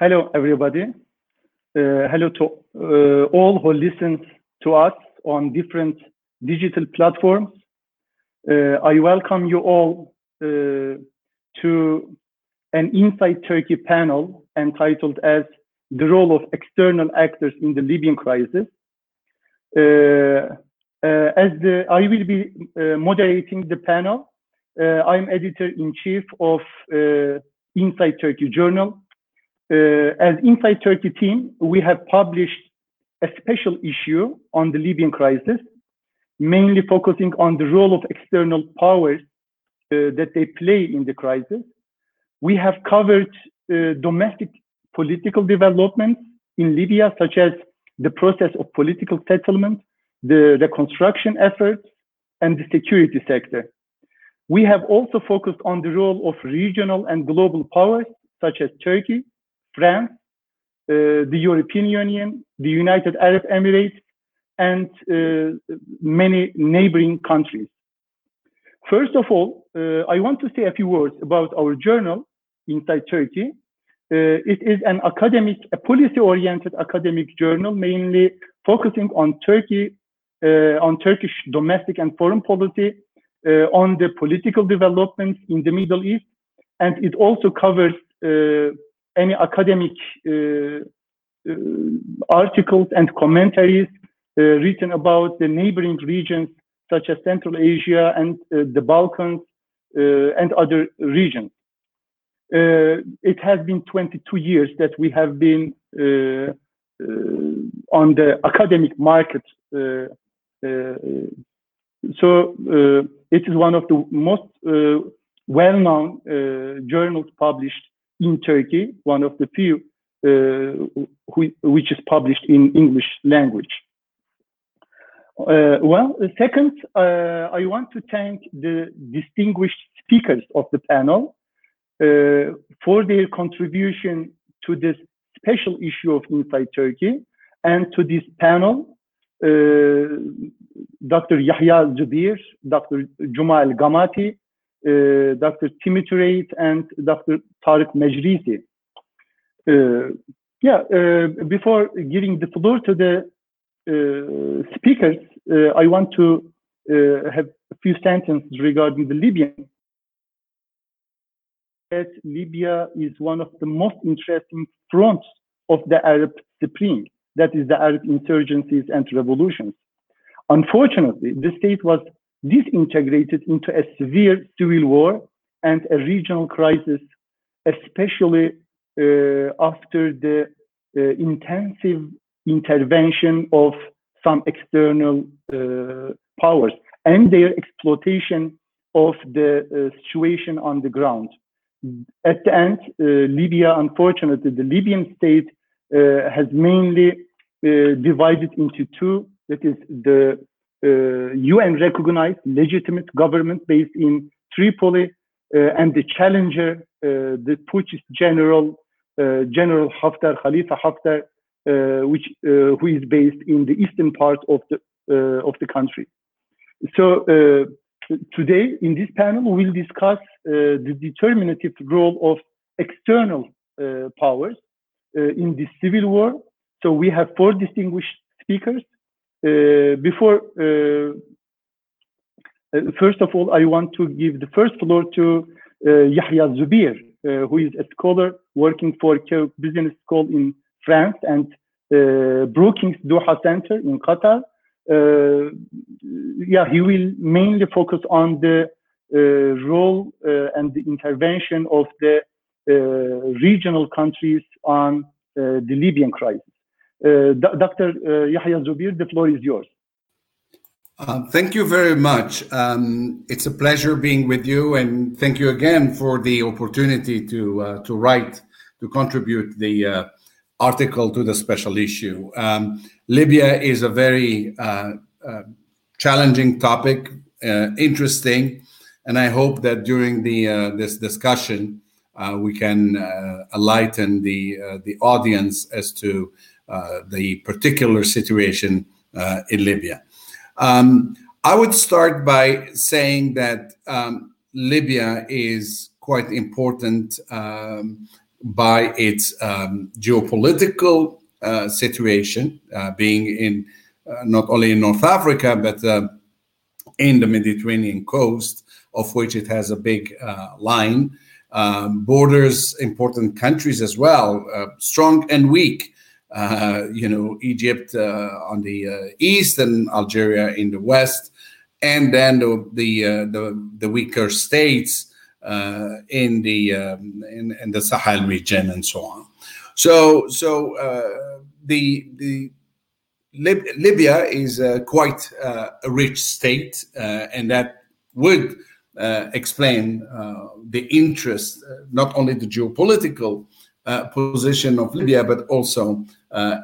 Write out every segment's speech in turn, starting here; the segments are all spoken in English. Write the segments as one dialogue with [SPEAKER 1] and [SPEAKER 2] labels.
[SPEAKER 1] Hello, everybody. Uh, hello to uh, all who listen to us on different digital platforms. Uh, I welcome you all uh, to an Insight Turkey panel entitled as The Role of External Actors in the Libyan Crisis. Uh, uh, as the, I will be moderating the panel, I'm editor-in-chief of Insight Turkey Journal, as Insight Turkey team, we have published a special issue on the Libyan crisis, mainly focusing on the role of external powers uh, that they play in the crisis. We have covered uh, domestic political developments in Libya, such as the process of political settlement, the reconstruction efforts, and the security sector. We have also focused on the role of regional and global powers, such as Turkey, France, uh, the European Union, the United Arab Emirates, and uh, many neighboring countries. First of all, uh, I want to say a few words about our journal, Insight Turkey. Uh, it is an academic, a policy-oriented academic journal, mainly focusing on Turkey, uh, on Turkish domestic and foreign policy, uh, on the political developments in the Middle East, and it also covers any academic uh, uh, articles and commentaries uh, written about the neighboring regions such as Central Asia and the Balkans and other regions. it has been 22 years that we have been on the academic market so uh, it is one of the most uh, well-known uh, journals published in Turkey, one of the few uh, which is published in English language. Uh, well, second, uh, I want to thank the distinguished speakers of the panel uh, for their contribution to this special issue of Insight Turkey and to this panel. Uh, Dr. Yahya Zoubir, Dr. Juma El Gamati, uh, Dr. Timothy Reid and Dr. Tarek Megerisi. Uh, yeah, uh, before giving the floor to the speakers, I want to have a few sentences regarding the Libyan that Libya is one of the most interesting fronts of the Arab Spring, that is the Arab insurgencies and revolutions. Unfortunately, the state was disintegrated into a severe civil war and a regional crisis, especially uh, after the uh, intensive intervention of some external uh, powers and their exploitation of the uh, situation on the ground. At the end, uh, Libya, unfortunately, the Libyan state uh, has mainly divided into two. That is the UN uh, recognized legitimate government based in Tripoli uh, and the challenger, uh, the putschist general, uh, General Haftar, Khalifa Haftar, uh, which uh, who is based in the eastern part of the of the country. So today in this panel we'll discuss the determinative role of external powers in this civil war. So we have four distinguished speakers. Uh, before, uh, uh, first of all, I want to give the first floor to uh, Yahya Zoubir, uh, who is a scholar working for Business School in France and uh, Brookings Doha Center in Qatar. yeah, he will mainly focus on the role and the intervention of the regional countries on the Libyan crisis. Uh, Dr. Uh, Yahya Zoubir, the floor is yours.
[SPEAKER 2] Uh, thank you very much. Um, it's a pleasure being with you, and thank you again for the opportunity to to write to contribute the article to the special issue. Um, Libya is a very challenging topic, interesting, and I hope that during the this discussion we can enlighten the the audience as to the particular situation uh, in Libya. Um, I would start by saying that um, Libya is quite important um, by its geopolitical uh, situation, uh, being in uh, not only in North Africa but uh, in the Mediterranean coast, of which it has a big uh, line, borders important countries as well, strong and weak. You know, Egypt on the east and Algeria in the west, and then the the the, the weaker states uh, in the um, in, in, the Sahel region and so on. So so uh, the the Lib Libya is uh, quite uh, a rich state, uh, and that would uh, explain the interest, not only the geopolitical position of Libya, but also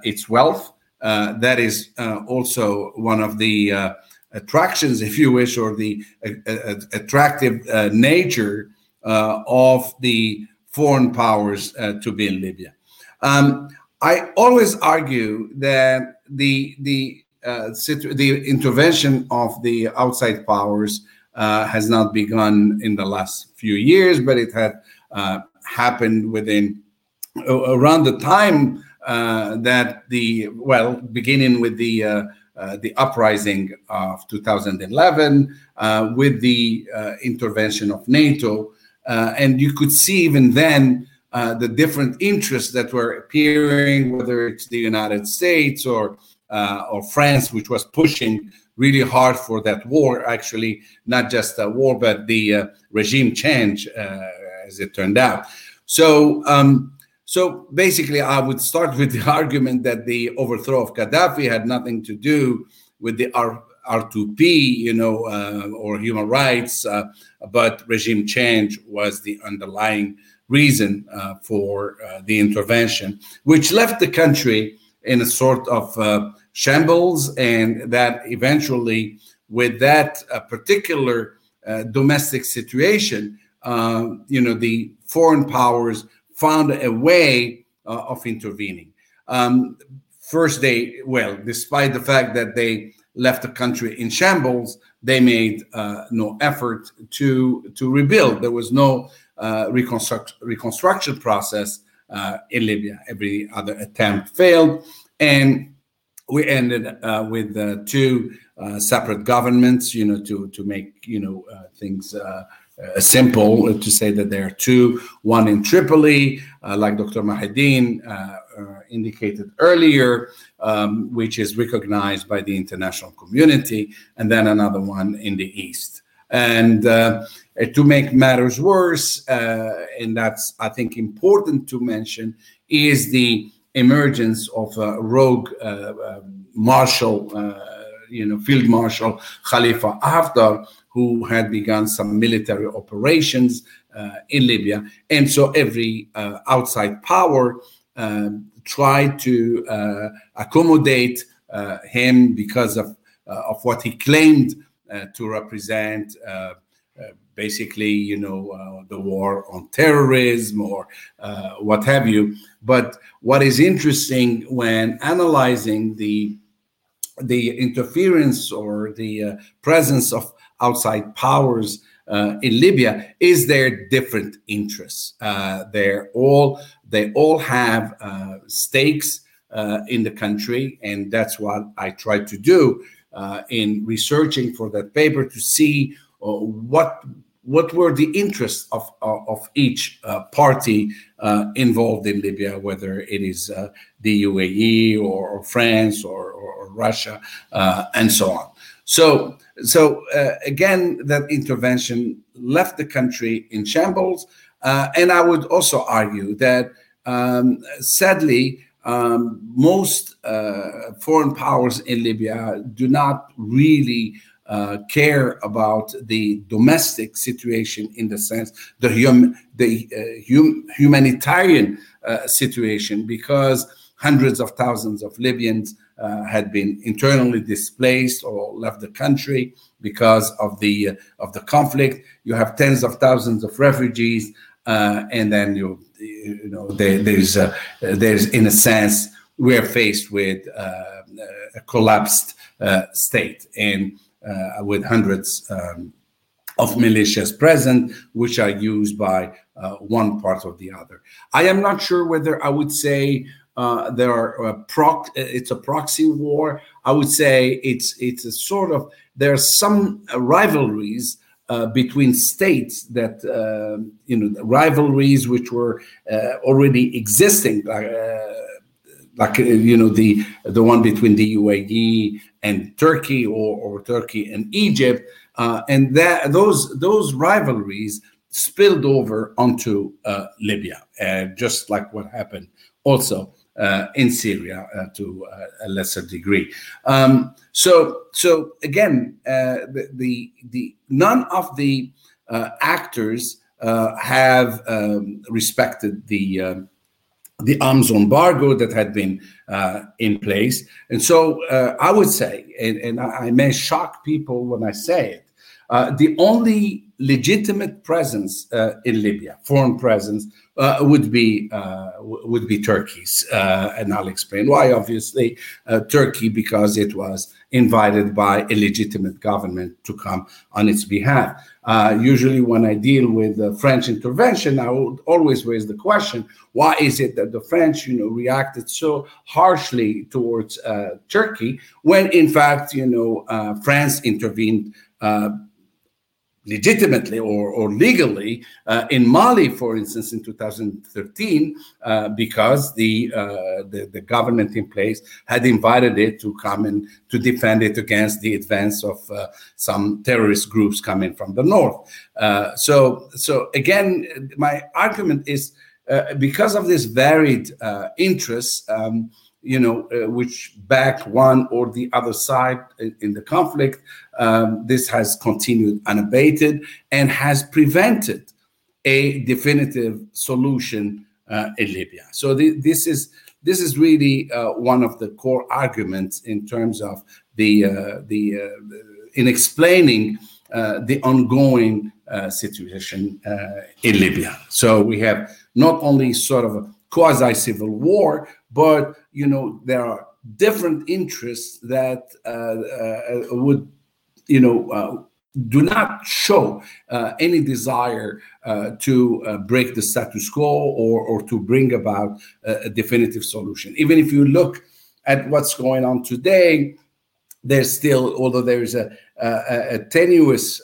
[SPEAKER 2] its wealth. that is also one of the attractions, if you wish, or the uh, uh, attractive uh, nature uh, of the foreign powers uh, to be in Libya. Um, I always argue that the the uh, the intervention of the outside powers has not begun in the last few years, but it had happened within around the time uh, that the well, beginning with the uh, uh, the uprising of 2011, uh, with the uh, intervention of NATO, and you could see even then the different interests that were appearing, whether it's the United States or or France, which was pushing really hard for that war. Actually, not just a war, but the regime change, as it turned out. So. Um, so basically, I would start with the argument that the overthrow of Gaddafi had nothing to do with the R- R2P, you know, uh, or human rights, uh, but regime change was the underlying reason uh, for uh, the intervention, which left the country in a sort of uh, shambles, and that eventually, with that uh, particular domestic situation, you know, the foreign powers found a way uh, of intervening. Um, first, they, well, despite the fact that they left the country in shambles, they made uh, no effort to, to rebuild. There was no uh, reconstruct, reconstruction process uh, in Libya. Every other attempt failed. And we ended uh, with two uh, separate governments, you know, to, to make, you know, things uh, simple to say that there are two, one in Tripoli, uh, like Dr. Muhittin uh, uh, indicated earlier, um, which is recognized by the international community, and then another one in the east. And uh, to make matters worse, uh, and that's, I think, important to mention, is the emergence of a rogue marshal, you know, Field Marshal Khalifa Haftar, who had begun some military operations uh, in Libya. And so every uh, outside power um, tried to uh, accommodate uh, him because of, uh, of what he claimed uh, to represent. basically, you know, the war on terrorism or what have you. But what is interesting when analyzing the the interference or the presence of outside powers uh, in Libya is their different interests. Uh, they're all they all have uh, stakes uh, in the country, and that's what I tried to do uh, in researching for that paper to see uh, what what were the interests of of each party involved in Libya, whether it is the UAE or, France or, or Russia and so on. So so uh, again, that intervention left the country in shambles. Uh, and I would also argue that um, sadly, um, most uh, foreign powers in Libya do not really uh, care about the domestic situation in the sense the, hum, the uh, hum, humanitarian uh, situation because hundreds of thousands of Libyans uh, had been internally displaced or left the country because of the uh, of the conflict. You have tens of thousands of refugees, uh, and then you you know there, there's a, there's in a sense we're faced with uh, a collapsed uh, state and uh, with hundreds. Um, of militias present, which are used by uh, one part or the other. I am not sure whether I would say uh, there are uh, proc- it's a proxy war. I would say it's it's a sort of there are some rivalries uh, between states that uh, you know rivalries which were uh, already existing like you know the the one between the UAE and Turkey or, or Turkey and Egypt and that those those rivalries spilled over onto Libya just like what happened also uh, in Syria uh, to uh, a lesser degree. Um, so, so again, the, the, the none of the actors have um, respected the um, the arms embargo that had been uh, in place. And so uh, I would say, and, and, I may shock people when I say it, uh, the only legitimate presence in Libya, foreign presence, uh, would be uh, would be Turkey's, uh, and I'll explain why. Obviously, uh, Turkey because it was invited by a legitimate government to come on its behalf. Uh, usually, when I deal with French intervention, I would always raise the question: Why is it that the French, you know, reacted so harshly towards uh, Turkey when, in fact, you know, France intervened? Legitimately or, or legally uh, in Mali, for instance, in 2013, uh, because the, uh, the, the government in place had invited it to come and to defend it against the advance of uh, some terrorist groups coming from the north. Uh, so, so again, my argument is uh, because of this varied interests. Um, you know, which back one or the other side in, in the conflict. Um, this has continued unabated and has prevented a definitive solution uh, in Libya. So th- this is this is really uh, one of the core arguments in terms of the uh, the uh, in explaining uh, the ongoing situation in Libya. So we have not only sort of a quasi civil war, but you know there are different interests that uh, uh, would you know uh, do not show uh, any desire uh, to uh, break the status quo or, or to bring about a, a, definitive solution. Even if you look at what's going on today, there's still, although there's a, a, a tenuous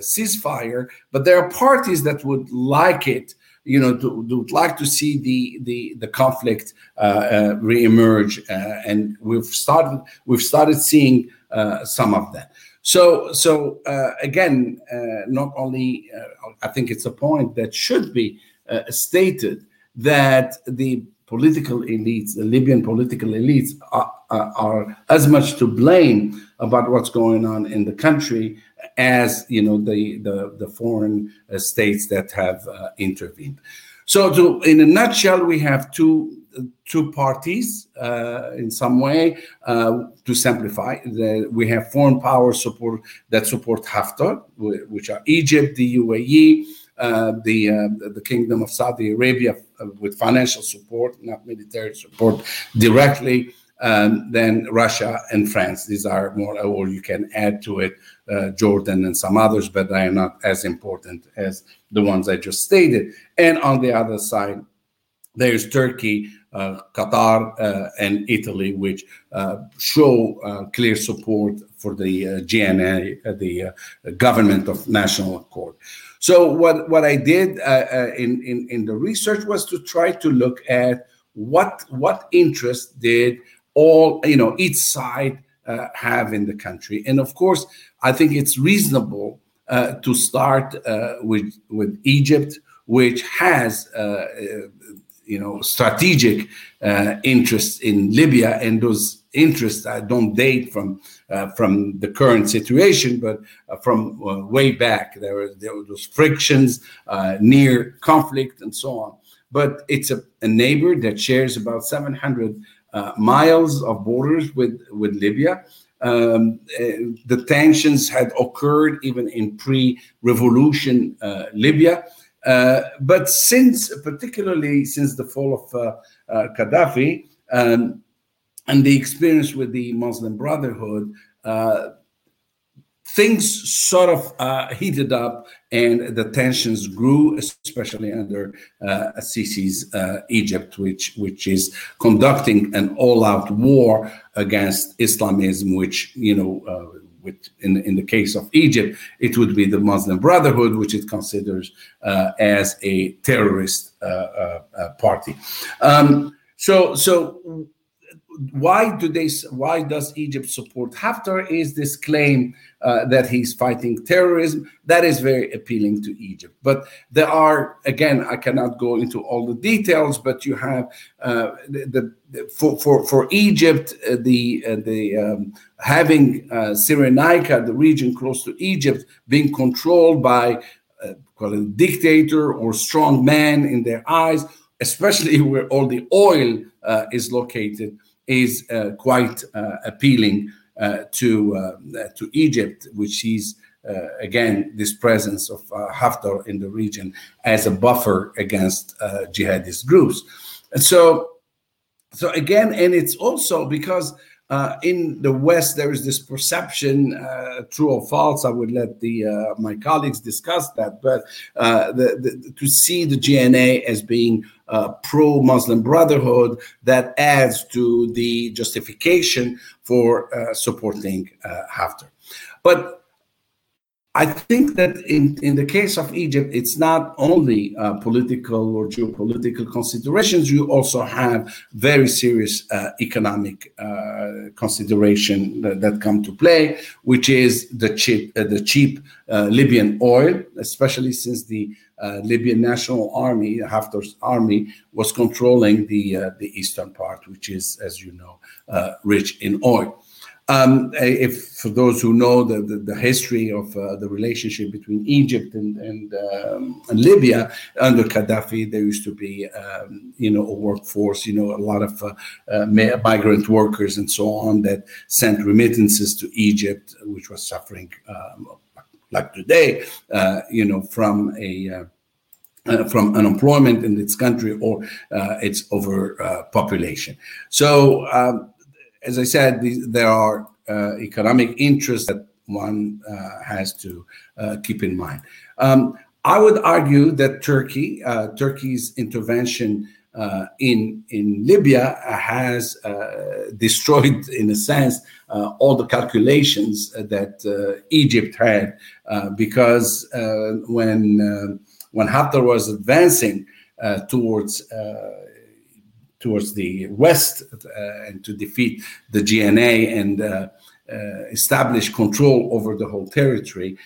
[SPEAKER 2] ceasefire, but there are parties that would like it you know, to, would like to see the the the conflict uh, uh, reemerge, uh, and we've started we've started seeing uh, some of that. So so uh, again, uh, not only I think it's a point that should be stated that the political elites, the Libyan political elites, are, are, as much to blame about what's going on in the country as you know the the, the foreign uh, states that have uh, intervened. So, to, in a nutshell, we have two two parties uh, in some way. Uh, to simplify, the, we have foreign power support that support Haftar, which are Egypt, the UAE, uh, the uh, the Kingdom of Saudi Arabia uh, with financial support, not military support directly. Um, then Russia and France. These are more, or you can add to it uh, Jordan and some others, but they are not as important as the ones I just stated. And on the other side, there's Turkey, uh, Qatar, uh, and Italy, which uh, show uh, clear support for the uh, GNA, the Government of National Accord. So what, what I did in, in, in the research was to try to look at what what interest did all you know each side uh, have in the country. And of course, I think it's reasonable uh, to start uh, with with Egypt, which has you know strategic uh, interests in Libya, and those interests don't date from from the current situation, but from way back. There were, there were those frictions, near conflict, and so on. But it's a, a neighbor that shares about 700 uh, miles of borders with, with Libya. Um, uh, the tensions had occurred even in pre-revolution uh, Libya. Uh, but since, particularly since the fall of uh, uh, Gaddafi um, and the experience with the Muslim Brotherhood, things sort of uh, heated up and the tensions grew, especially under uh, Sisi's uh, Egypt, which, which is conducting an all-out war against Islamism, which, you know, with, in, in the case of Egypt, it would be the Muslim Brotherhood, which it considers uh, as a terrorist uh, uh, uh party. Um, so, so why do they why does egypt support haftar is this claim uh, that he's fighting terrorism that is very appealing to egypt. But there are again i cannot go into all the details but you have uh, the, the, for, for for egypt uh, the uh, the um, having uh, cyrenaica the region close to egypt being controlled by uh, call it dictator or strong man in their eyes especially where all the oil is located is uh, quite uh, appealing uh, to to Egypt, which sees again this presence of Haftar in the region as a buffer against jihadist groups. And so, so again, and it's also because uh, in the West, there is this perception, uh, true or false. I would let the uh, my colleagues discuss that. But uh, the, the, to see the GNA as being uh, pro-Muslim Brotherhood, that adds to the justification for uh, supporting Haftar. But I think that in, in the case of Egypt, it's not only uh, political or geopolitical considerations. You also have very serious uh, economic uh, consideration that, that, come to play, which is the cheap, uh, the cheap uh, Libyan oil, especially since the uh, Libyan National Army, Haftar's army, was controlling the the eastern part, which is, as you know, rich in oil. Um, if for those who know the, the, the history of uh, the relationship between Egypt and, and, um, and, Libya under Gaddafi, there used to be, um, you know, a workforce, you know, a lot of uh, uh, migrant workers and so on that sent remittances to Egypt, which was suffering, um, like today, uh, you know, from a uh, uh, from unemployment in its country or uh, its overpopulation. Uh, so um, as I said, there are uh, economic interests that one uh, has to uh, keep in mind. Um, I would argue that Turkey, uh, Turkey's intervention uh, in in Libya has uh, destroyed, in a sense, all the calculations that Egypt had, because when when Haftar was advancing towards towards the west uh, and to defeat the GNA and uh, uh, establish control over the whole territory.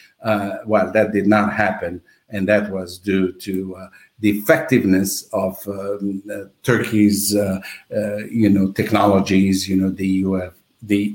[SPEAKER 2] well, that did not happen, and that was due to the effectiveness of um, Turkey's, you know, technologies. You know, the UF, the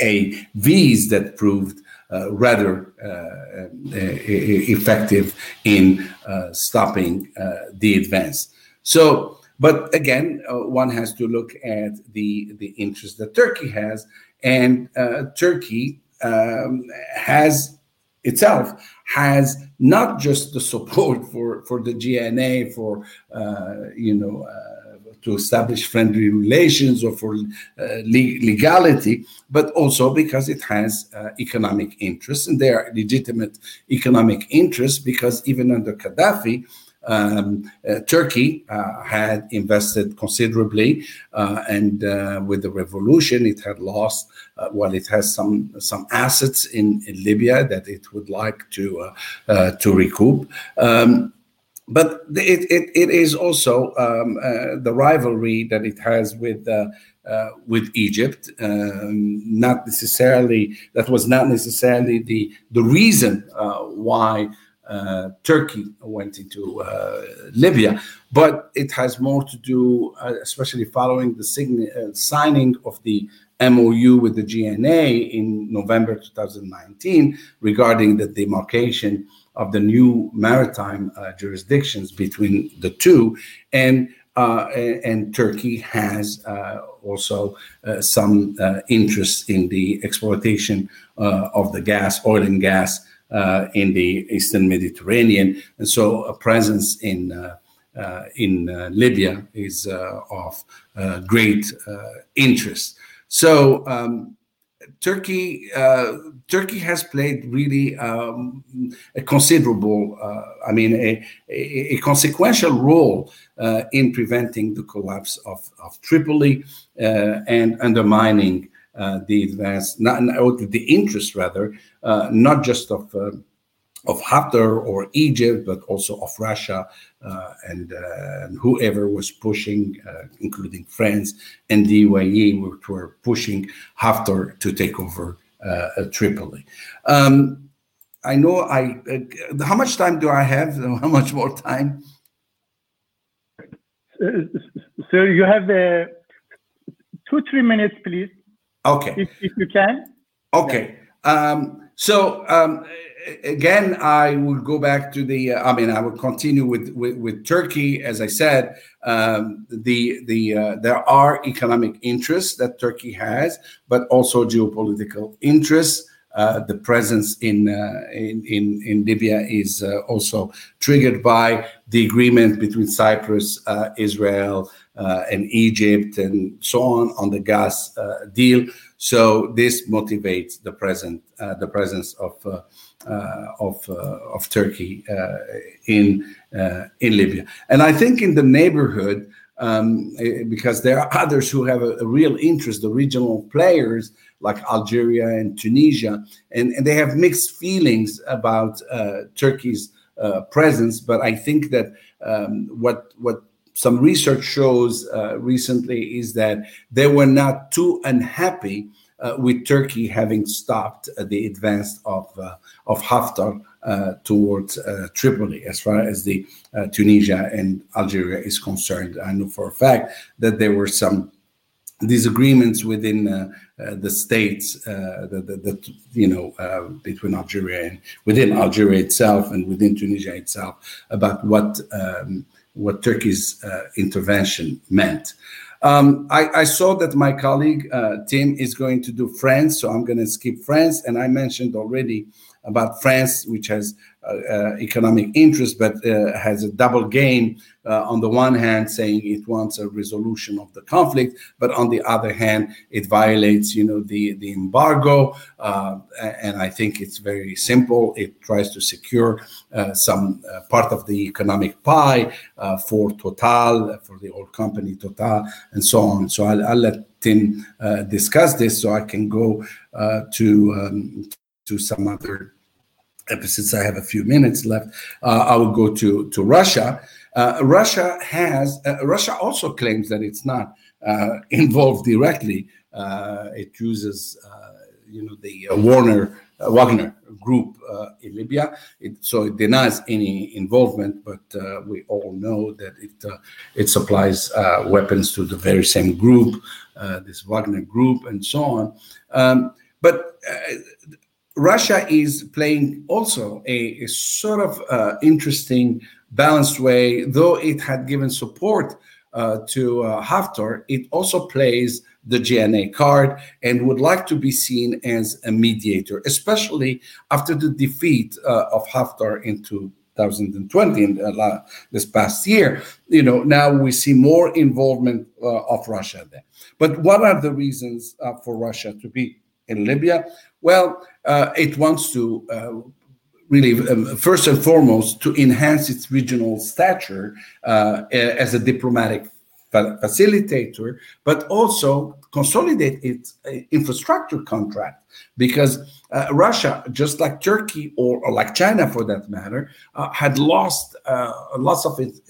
[SPEAKER 2] UAVs that proved uh, rather uh, effective in uh, stopping the advance. So but again, uh, one has to look at the the interest that Turkey has, and uh, Turkey um, has itself has not just the support for for the GNA for uh, you know uh, to establish friendly relations or for uh, legality, but also because it has uh, economic interests, and they are legitimate economic interests because even under Gaddafi um, uh, Turkey uh, had invested considerably, uh, and uh, with the revolution, it had lost. Uh, well, it has some some assets in, in Libya that it would like to to recoup. Um, but it, it, it is also um, the rivalry that it has with uh, with Egypt. Um, not necessarily that was not necessarily the the reason uh, why uh, Turkey went into uh, Libya, but it has more to do, uh, especially following the sign- uh, signing of the MOU with the GNA in November 2019 regarding the demarcation of the new maritime uh, jurisdictions between the two, and uh, and Turkey has also some interest in the exploitation of the gas, oil and gas in the Eastern Mediterranean, and so a presence in uh, uh, in Libya is of great interest. So um, Turkey uh, Turkey has played really um, a considerable, uh, I mean, a, a, a consequential role uh, in preventing the collapse of, of Tripoli uh, and undermining uh, the advance, not, the interest rather, uh, not just of of Haftar or Egypt, but also of Russia uh, and, uh, and, whoever was pushing, uh, including France and the UAE, which were pushing Haftar to take over uh, Tripoli. Um, I know I. Uh, how much time do I have? How much more time?
[SPEAKER 1] So you have two, three minutes, please.
[SPEAKER 2] Okay.
[SPEAKER 1] If, if you can.
[SPEAKER 2] Okay. Yeah. Um, so um, again, I will go back to the. Uh, I mean, I will continue with with, with Turkey. As I said, um, the the uh, there are economic interests that Turkey has, but also geopolitical interests. Uh, the presence in, uh, in, in in Libya is uh, also triggered by the agreement between Cyprus, uh, Israel, and Egypt, and so on on the gas deal. So this motivates the present the presence of uh, of, uh, of Turkey uh, in, in Libya. And I think in the neighborhood, um, eh, because there are others who have a, a, real interest, the regional players like Algeria and Tunisia, and, and they have mixed feelings about uh, Turkey's uh, presence. But I think that um, what what some research shows uh, recently is that they were not too unhappy uh, with Turkey having stopped uh, the advance of uh, of Haftar towards Tripoli, as far as the Tunisia and Algeria is concerned. I know for a fact that there were some disagreements within uh, uh, the states, uh, you know, between Algeria and within Algeria itself and within Tunisia itself about what um, what Turkey's intervention meant. Um, I, I, saw that my colleague uh, Tim is going to do France, so I'm going to skip France. And I mentioned already about France, which has uh, uh, economic interest, but uh, has a double game. on the one hand, saying it wants a resolution of the conflict, but on the other hand, it violates, you know, the the embargo. and I think it's very simple. It tries to secure some part of the economic pie for Total, for the old company Total, and so on. So I'll, I'll let Tim uh, discuss this so I can go uh, to um, to some other since I have a few minutes left, uh, I will go to to Russia. Uh, Russia has uh, Russia also claims that it's not uh, involved directly. Uh, it uses uh, you know the Warner Wagner group in Libya, it, so it denies any involvement. But we all know that it it supplies weapons to the very same group, this Wagner group, and so on. Um, but Russia is playing also a, a sort of uh, interesting, balanced way. Though it had given support uh, to uh, Haftar, it also plays the GNA card and would like to be seen as a mediator, especially after the defeat uh, of Haftar in 2020 in uh, this past year. You know, now we see more involvement uh, of Russia there. But what are the reasons for Russia to be in Libya? Well, uh, it wants to uh, really, um, first and foremost, to enhance its regional stature uh, as a diplomatic fa- facilitator, but also consolidate its uh, infrastructure contract. Because uh, Russia, just like Turkey or, or, like China for that matter, uh, had lost lots of its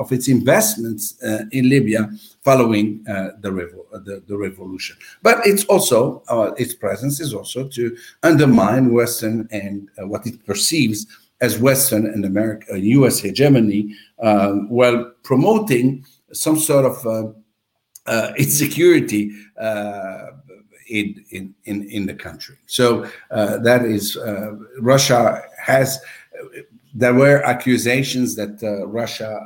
[SPEAKER 2] of its investments uh, in Libya following uh, the, revo- the, the, revolution. But it's also uh, its presence is also to undermine Western and uh, what it perceives as Western and American U.S. hegemony, while promoting some sort of uh, uh, insecurity. In, in, in, in the country. So that is, Russia has, there were accusations that Russia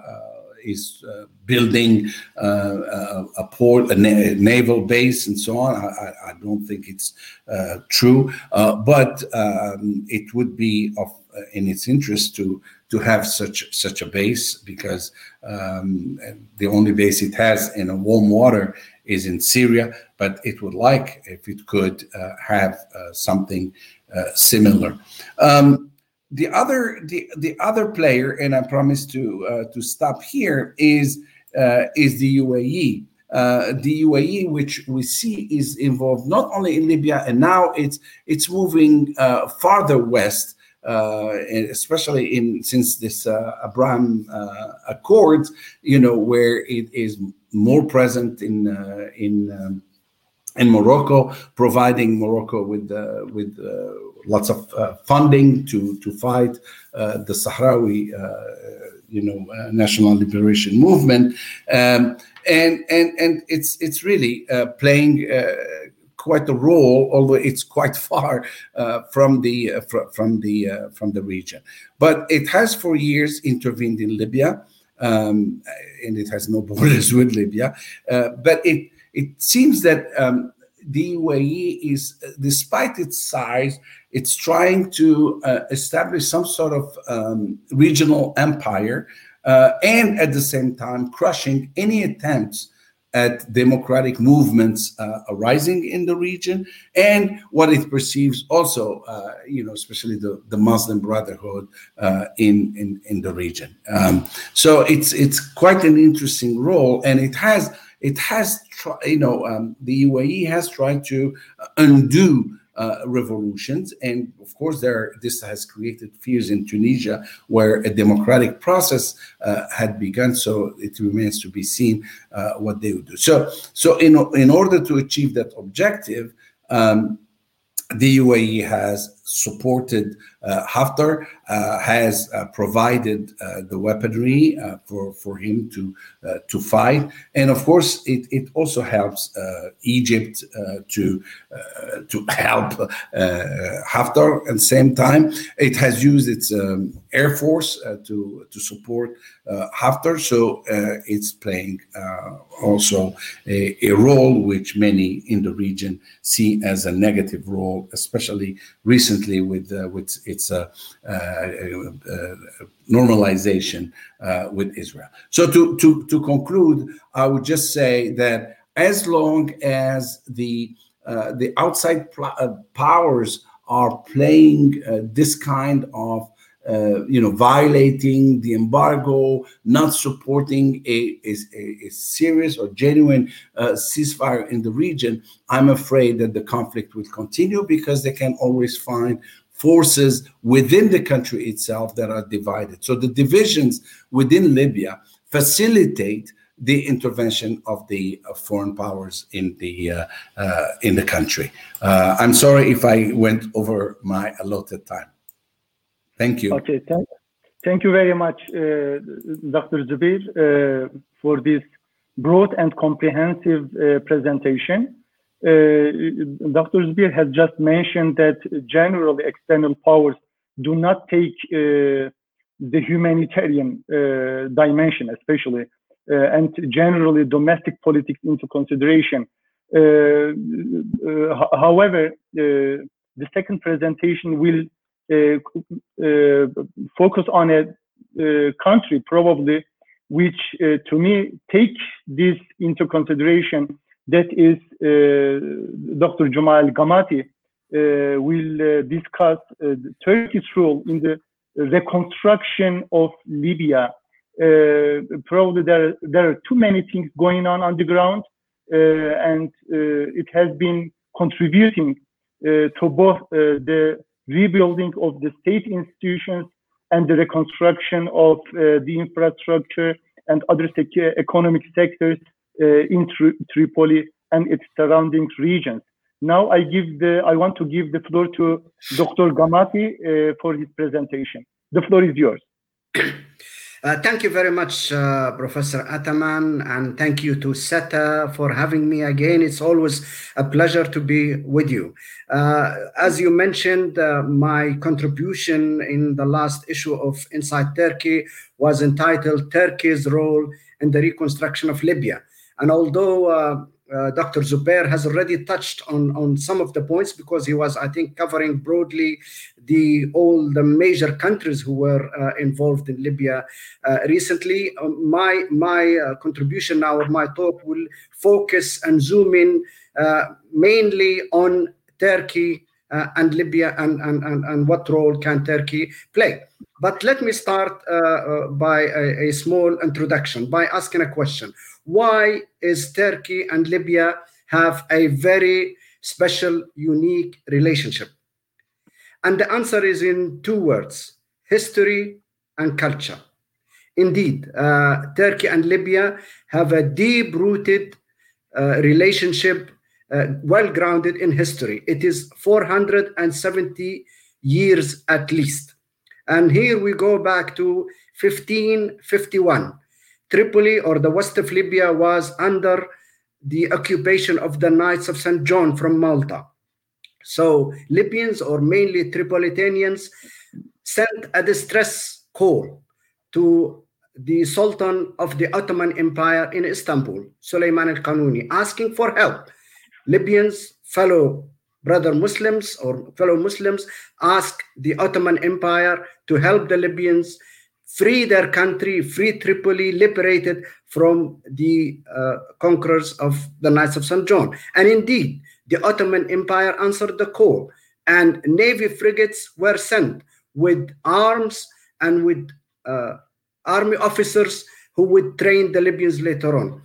[SPEAKER 2] is uh, building uh, a port, a, na- naval base, and so on. I, I don't think it's uh, true, but um, it would be of in its interest to to have such such a base because um, the only base it has in a warm water is in Syria, but it would like, if it could, have something similar. Um, the other the the other player, and I promise to uh, to stop here, is uh, is the UAE. Uh, the UAE, which we see is involved not only in Libya, and now it's it's moving uh, farther west, uh, especially in since this uh, Abraham Accords, you know, where it is more present in in um, in Morocco, providing Morocco with with lots of uh, funding to to fight uh, the Sahrawi, uh, you know, uh, national liberation movement, um, and and and it's it's really playing. quite a role, although it's quite far from the fr- from the from the region. But it has for years intervened in Libya, um, and it has no borders with Libya. but it it seems that um, the UAE is, despite its size, it's trying to uh, establish some sort of um, regional empire uh, and at the same time crushing any attempts at democratic movements uh, arising in the region and what it perceives also, uh, you know, especially the, the Muslim Brotherhood uh, in, in, in the region. Um, so it's, it's quite an interesting role and it has it has, tried, you know, um, the UAE has tried to undo uh, revolutions, and of course, there this has created fears in Tunisia, where a democratic process uh, had begun. So it remains to be seen uh, what they would do. So, so in in order to achieve that objective. Um, the UAE has supported uh, Haftar, uh, has uh, provided uh, the weaponry uh, for, for him to, uh, to fight. And of course, it, it also helps Egypt to, to help Haftar. At the same time, it has used its um, air force to, to support Haftar. So it's playing also a, a role which many in the region see as a negative role, especially recently with uh, with its uh, uh, normalization with Israel. So to to to conclude, I would just say that as long as the the outside powers are playing this kind of uh, you know, violating the embargo, not supporting a, a, a serious or genuine uh, ceasefire in the region, I'm afraid that the conflict will continue because they can always find forces within the country itself that are divided. So the divisions within Libya facilitate the intervention of the uh, foreign powers in the uh, uh, in the country. I'm sorry if I went over my allotted time. Thank you.
[SPEAKER 1] Okay, thank, thank you very much, uh, Dr. Zubair, uh, for this broad and comprehensive uh, presentation. Uh, Dr. Zubair has just mentioned that generally external powers do not take uh, the humanitarian uh, dimension, especially, and generally domestic politics into consideration. however, the second presentation will Uh, uh, focus on a uh, country probably which uh, to me take this into consideration that is Dr. Juma El Gamati will discuss Turkey's role in the reconstruction of Libya. Uh, probably there there are too many things going on on the ground, uh, and uh, it has been contributing to both the rebuilding of the state institutions and the reconstruction of uh, the infrastructure and other economic sectors uh, in Tri Tripoli and its surrounding regions. Now I give the I want to give the floor to Dr. Gamati uh, for his presentation. The floor is yours.
[SPEAKER 3] Uh, thank you very much, uh, Professor Ataman, and thank you to SETA for having me again. It's always a pleasure to be with you. Uh, as you mentioned, uh, my contribution in the last issue of Insight Turkey was entitled Turkey's Role in the Reconstruction of Libya. And although uh, uh, Dr. Zubair has already touched on, on some of the points because he was, I think, covering broadly the all the major countries who were uh, involved in Libya uh, recently. Um, my my uh, contribution now, or my talk, will focus and zoom in uh, mainly on Turkey uh, and Libya and, and, and, and what role can Turkey play. But let me start by a, a small introduction by asking a question why is Turkey and Libya have a very special, unique relationship? And the answer is in two words history and culture. Indeed, uh, Turkey and Libya have a deep rooted uh, relationship, uh, well grounded in history. It is 470 years at least. And here we go back to 1551 Tripoli or the west of Libya was under the occupation of the Knights of St. John from Malta. So Libyans or mainly Tripolitanians sent a distress call to the Sultan of the Ottoman Empire in Istanbul, Suleiman al-Qanuni, asking for help. Libyans, fellow brother Muslims or fellow Muslims, asked the Ottoman Empire to help the Libyans free their country, free Tripoli, liberated from the uh, conquerors of the Knights of St. John. And indeed, the Ottoman Empire answered the call, and navy frigates were sent with arms and with uh, army officers who would train the Libyans later on.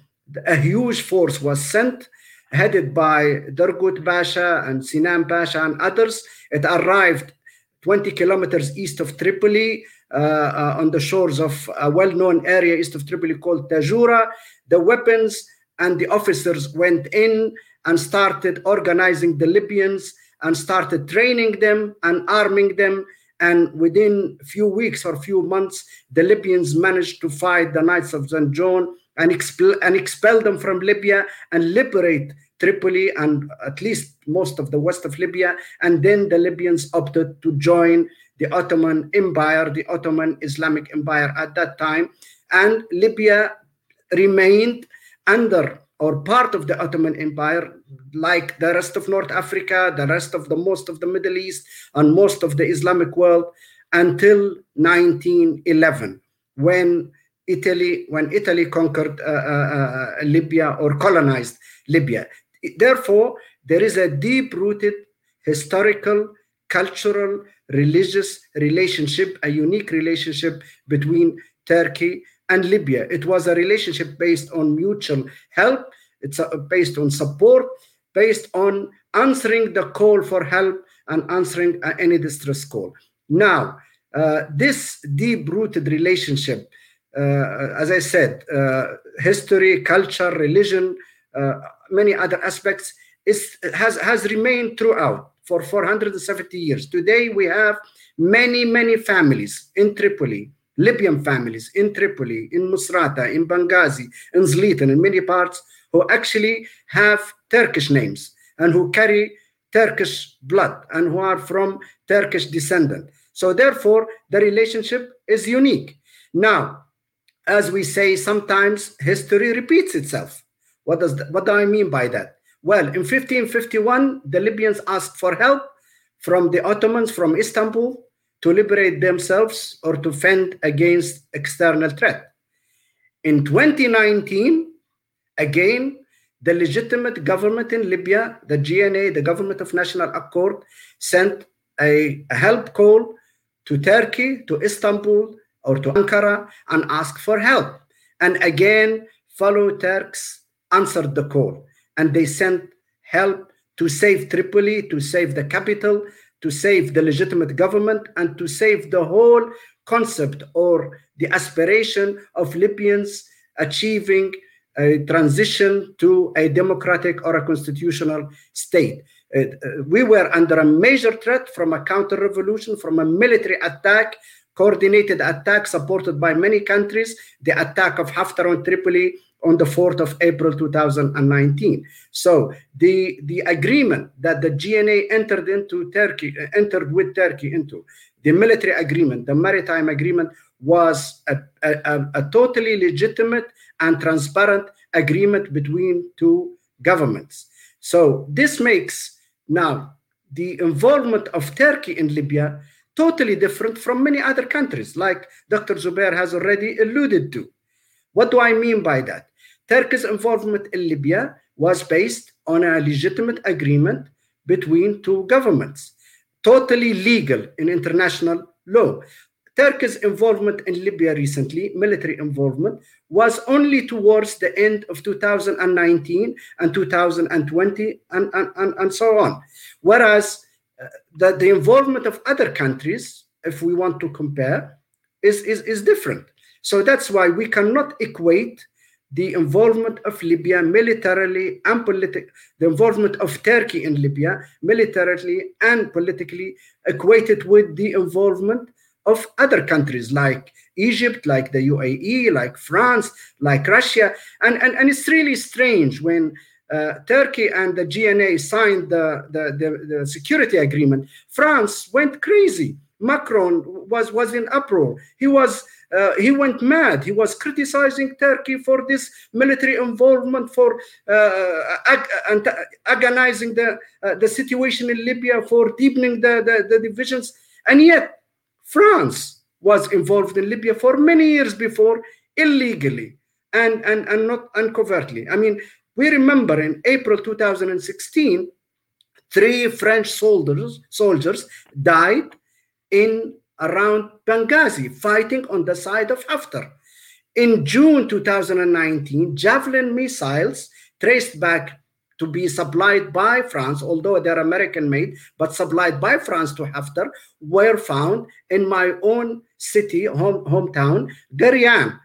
[SPEAKER 3] A huge force was sent, headed by Dargut Pasha and Sinan Pasha and others. It arrived 20 kilometers east of Tripoli, uh, uh, on the shores of a well-known area east of Tripoli called Tajura. The weapons and the officers went in and started organizing the Libyans and started training them and arming them. And within a few weeks or few months, the Libyans managed to fight the Knights of St. John and expel, and expel them from Libya and liberate Tripoli and at least most of the west of Libya. And then the Libyans opted to join the Ottoman Empire, the Ottoman Islamic Empire at that time, and Libya remained under or part of the Ottoman Empire, like the rest of North Africa, the rest of the most of the Middle East, and most of the Islamic world until 1911, when Italy when Italy conquered uh, uh, uh, Libya or colonized Libya. Therefore, there is a deep-rooted historical, cultural, religious relationship, a unique relationship between Turkey and Libya. It was a relationship based on mutual help, it's based on support, based on answering the call for help and answering uh, any distress call. Now, uh, this deep rooted relationship, uh, as I said, uh, history, culture, religion, uh, many other aspects, is, has, has remained throughout for 470 years. Today, we have many, many families in Tripoli, Libyan families in Tripoli, in Musrata, in Benghazi, in Zliten, in many parts, who actually have Turkish names and who carry Turkish blood and who are from Turkish descendant. So therefore, the relationship is unique. Now, as we say, sometimes history repeats itself. What does that, what do I mean by that? Well, in 1551, the Libyans asked for help from the Ottomans from Istanbul to liberate themselves or to fend against external threat. In 2019, again, the legitimate government in Libya, the GNA, the Government of National Accord, sent a, a help call to Turkey, to Istanbul, or to Ankara and asked for help. And again, fellow Turks answered the call and they sent help to save Tripoli, to save the capital, to save the legitimate government, and to save the whole concept or the aspiration of Libyans achieving a transition to a democratic or a constitutional state. Uh, we were under a major threat from a counter revolution, from a military attack, coordinated attack supported by many countries, the attack of Haftar on Tripoli on the 4th of April 2019. So the, the agreement that the GNA entered into Turkey, uh, entered with Turkey into, the military agreement, the maritime agreement was a, a, a totally legitimate and transparent agreement between two governments. So this makes now the involvement of Turkey in Libya totally different from many other countries, like Dr. Zoubir has already alluded to. What do I mean by that? Turkey's involvement in Libya was based on a legitimate agreement between two governments, totally legal in international law. Turkey's involvement in Libya recently, military involvement, was only towards the end of 2019 and 2020 and, and, and, and so on. Whereas uh, the, the involvement of other countries, if we want to compare, is, is, is different. So that's why we cannot equate the involvement of Libya militarily and politically, the involvement of Turkey in Libya militarily and politically equated with the involvement of other countries like Egypt, like the UAE, like France, like Russia. And, and, and it's really strange when uh, Turkey and the GNA signed the, the, the, the, security agreement, France went crazy. Macron was, was in uproar. He was uh, he went mad. He was criticizing Turkey for this military involvement, for uh, ag agonizing the uh, the situation in Libya, for deepening the, the, the divisions, and yet France was involved in Libya for many years before, illegally and and and not uncovertly. I mean, we remember in April 2016, three French soldiers soldiers died in around Benghazi, fighting on the side of Haftar. In June 2019, Javelin missiles traced back to be supplied by France, although they're American made, but supplied by France to Haftar, were found in my own city, home, hometown, Gherian,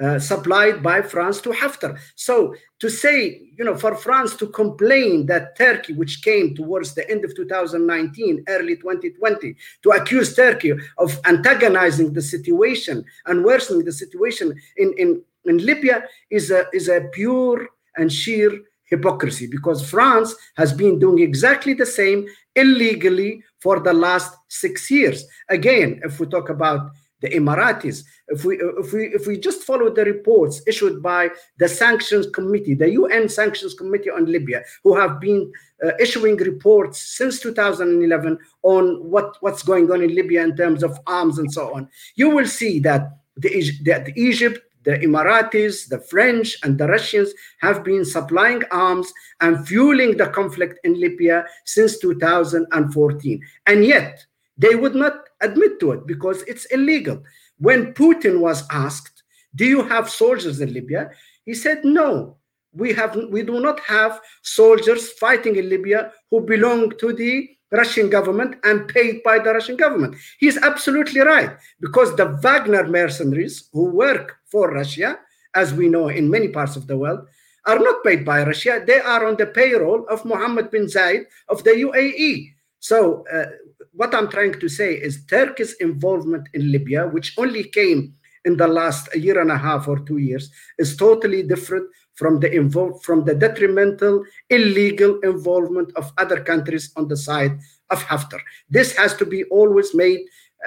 [SPEAKER 3] uh, supplied by France to Haftar. So to say, you know, for France to complain that Turkey, which came towards the end of 2019, early 2020, to accuse Turkey of antagonizing the situation and worsening the situation in, in, in Libya is a, is a pure and sheer hypocrisy because France has been doing exactly the same illegally for the last six years. Again, if we talk about the Emiratis. If we if we if we just follow the reports issued by the sanctions committee, the UN sanctions committee on Libya, who have been uh, issuing reports since 2011 on what what's going on in Libya in terms of arms and so on, you will see that the, that Egypt. The Emiratis, the French, and the Russians have been supplying arms and fueling the conflict in Libya since 2014. And yet, they would not admit to it because it's illegal. When Putin was asked, "Do you have soldiers in Libya?" he said, "No, we have. We do not have soldiers fighting in Libya who belong to the Russian government and paid by the Russian government." He's absolutely right because the Wagner mercenaries who work for Russia, as we know in many parts of the world, are not paid by Russia. They are on the payroll of Mohammed bin Zayed of the UAE. So uh, what I'm trying to say is Turkey's involvement in Libya, which only came in the last year and a half or two years, is totally different from the involved from the detrimental, illegal involvement of other countries on the side of Haftar. This has to be always made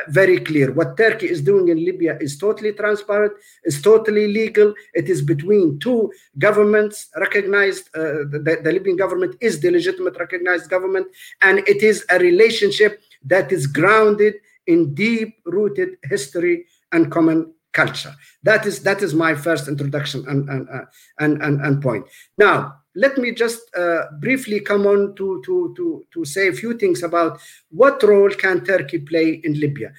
[SPEAKER 3] very clear. What Turkey is doing in Libya is totally transparent, is totally legal. It is between two governments recognized. Uh, the, the Libyan government is the legitimate recognized government, and it is a relationship that is grounded in deep rooted history and common culture. That is that is my first introduction and and uh, and, and, and point. Now let me just uh, briefly come on to, to, to, to say a few things about what role can Turkey play in Libya.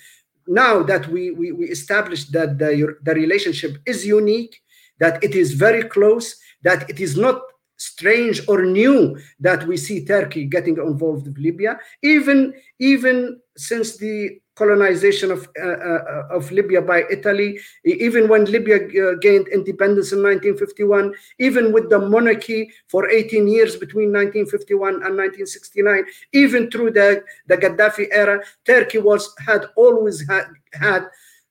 [SPEAKER 3] Now that we, we, we established that the, the relationship is unique, that it is very close, that it is not strange or new that we see Turkey getting involved with Libya, even, even since the colonization of, uh, uh, of Libya by Italy, even when Libya uh, gained independence in 1951, even with the monarchy for 18 years between 1951 and 1969, even through the, the Gaddafi era, Turkey was had always had, had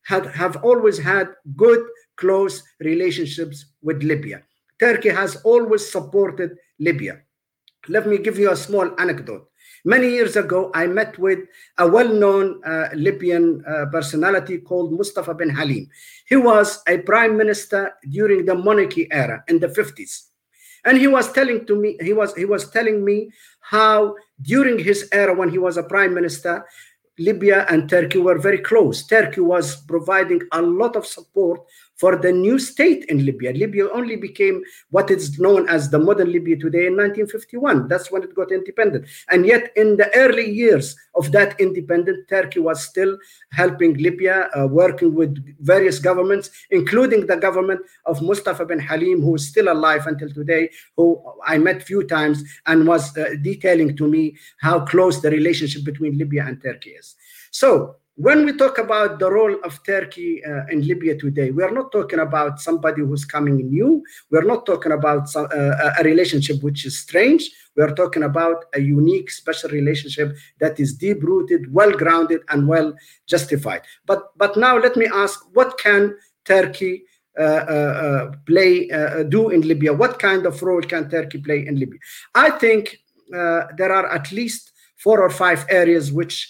[SPEAKER 3] had have always had good close relationships with Libya. Turkey has always supported Libya. Let me give you a small anecdote. Many years ago, I met with a well-known uh, Libyan uh, personality called Mustafa bin Halim. He was a prime minister during the monarchy era in the 50s. And he was telling to me, he was he was telling me how during his era when he was a prime minister, Libya and Turkey were very close. Turkey was providing a lot of support for the new state in Libya. Libya only became what is known as the modern Libya today in 1951. That's when it got independent. And yet, in the early years of that independent, Turkey was still helping Libya, uh, working with various governments, including the government of Mustafa bin Halim, who is still alive until today, who I met few times and was uh, detailing to me how close the relationship between Libya and Turkey is. So when we talk about the role of Turkey uh, in Libya today, we are not talking about somebody who's coming new. We are not talking about some, uh, a relationship which is strange. We are talking about a unique, special relationship that is deep rooted, well grounded, and well justified. But but now let me ask: What can Turkey uh, uh, uh play uh, do in Libya? What kind of role can Turkey play in Libya? I think there are at least four or five areas which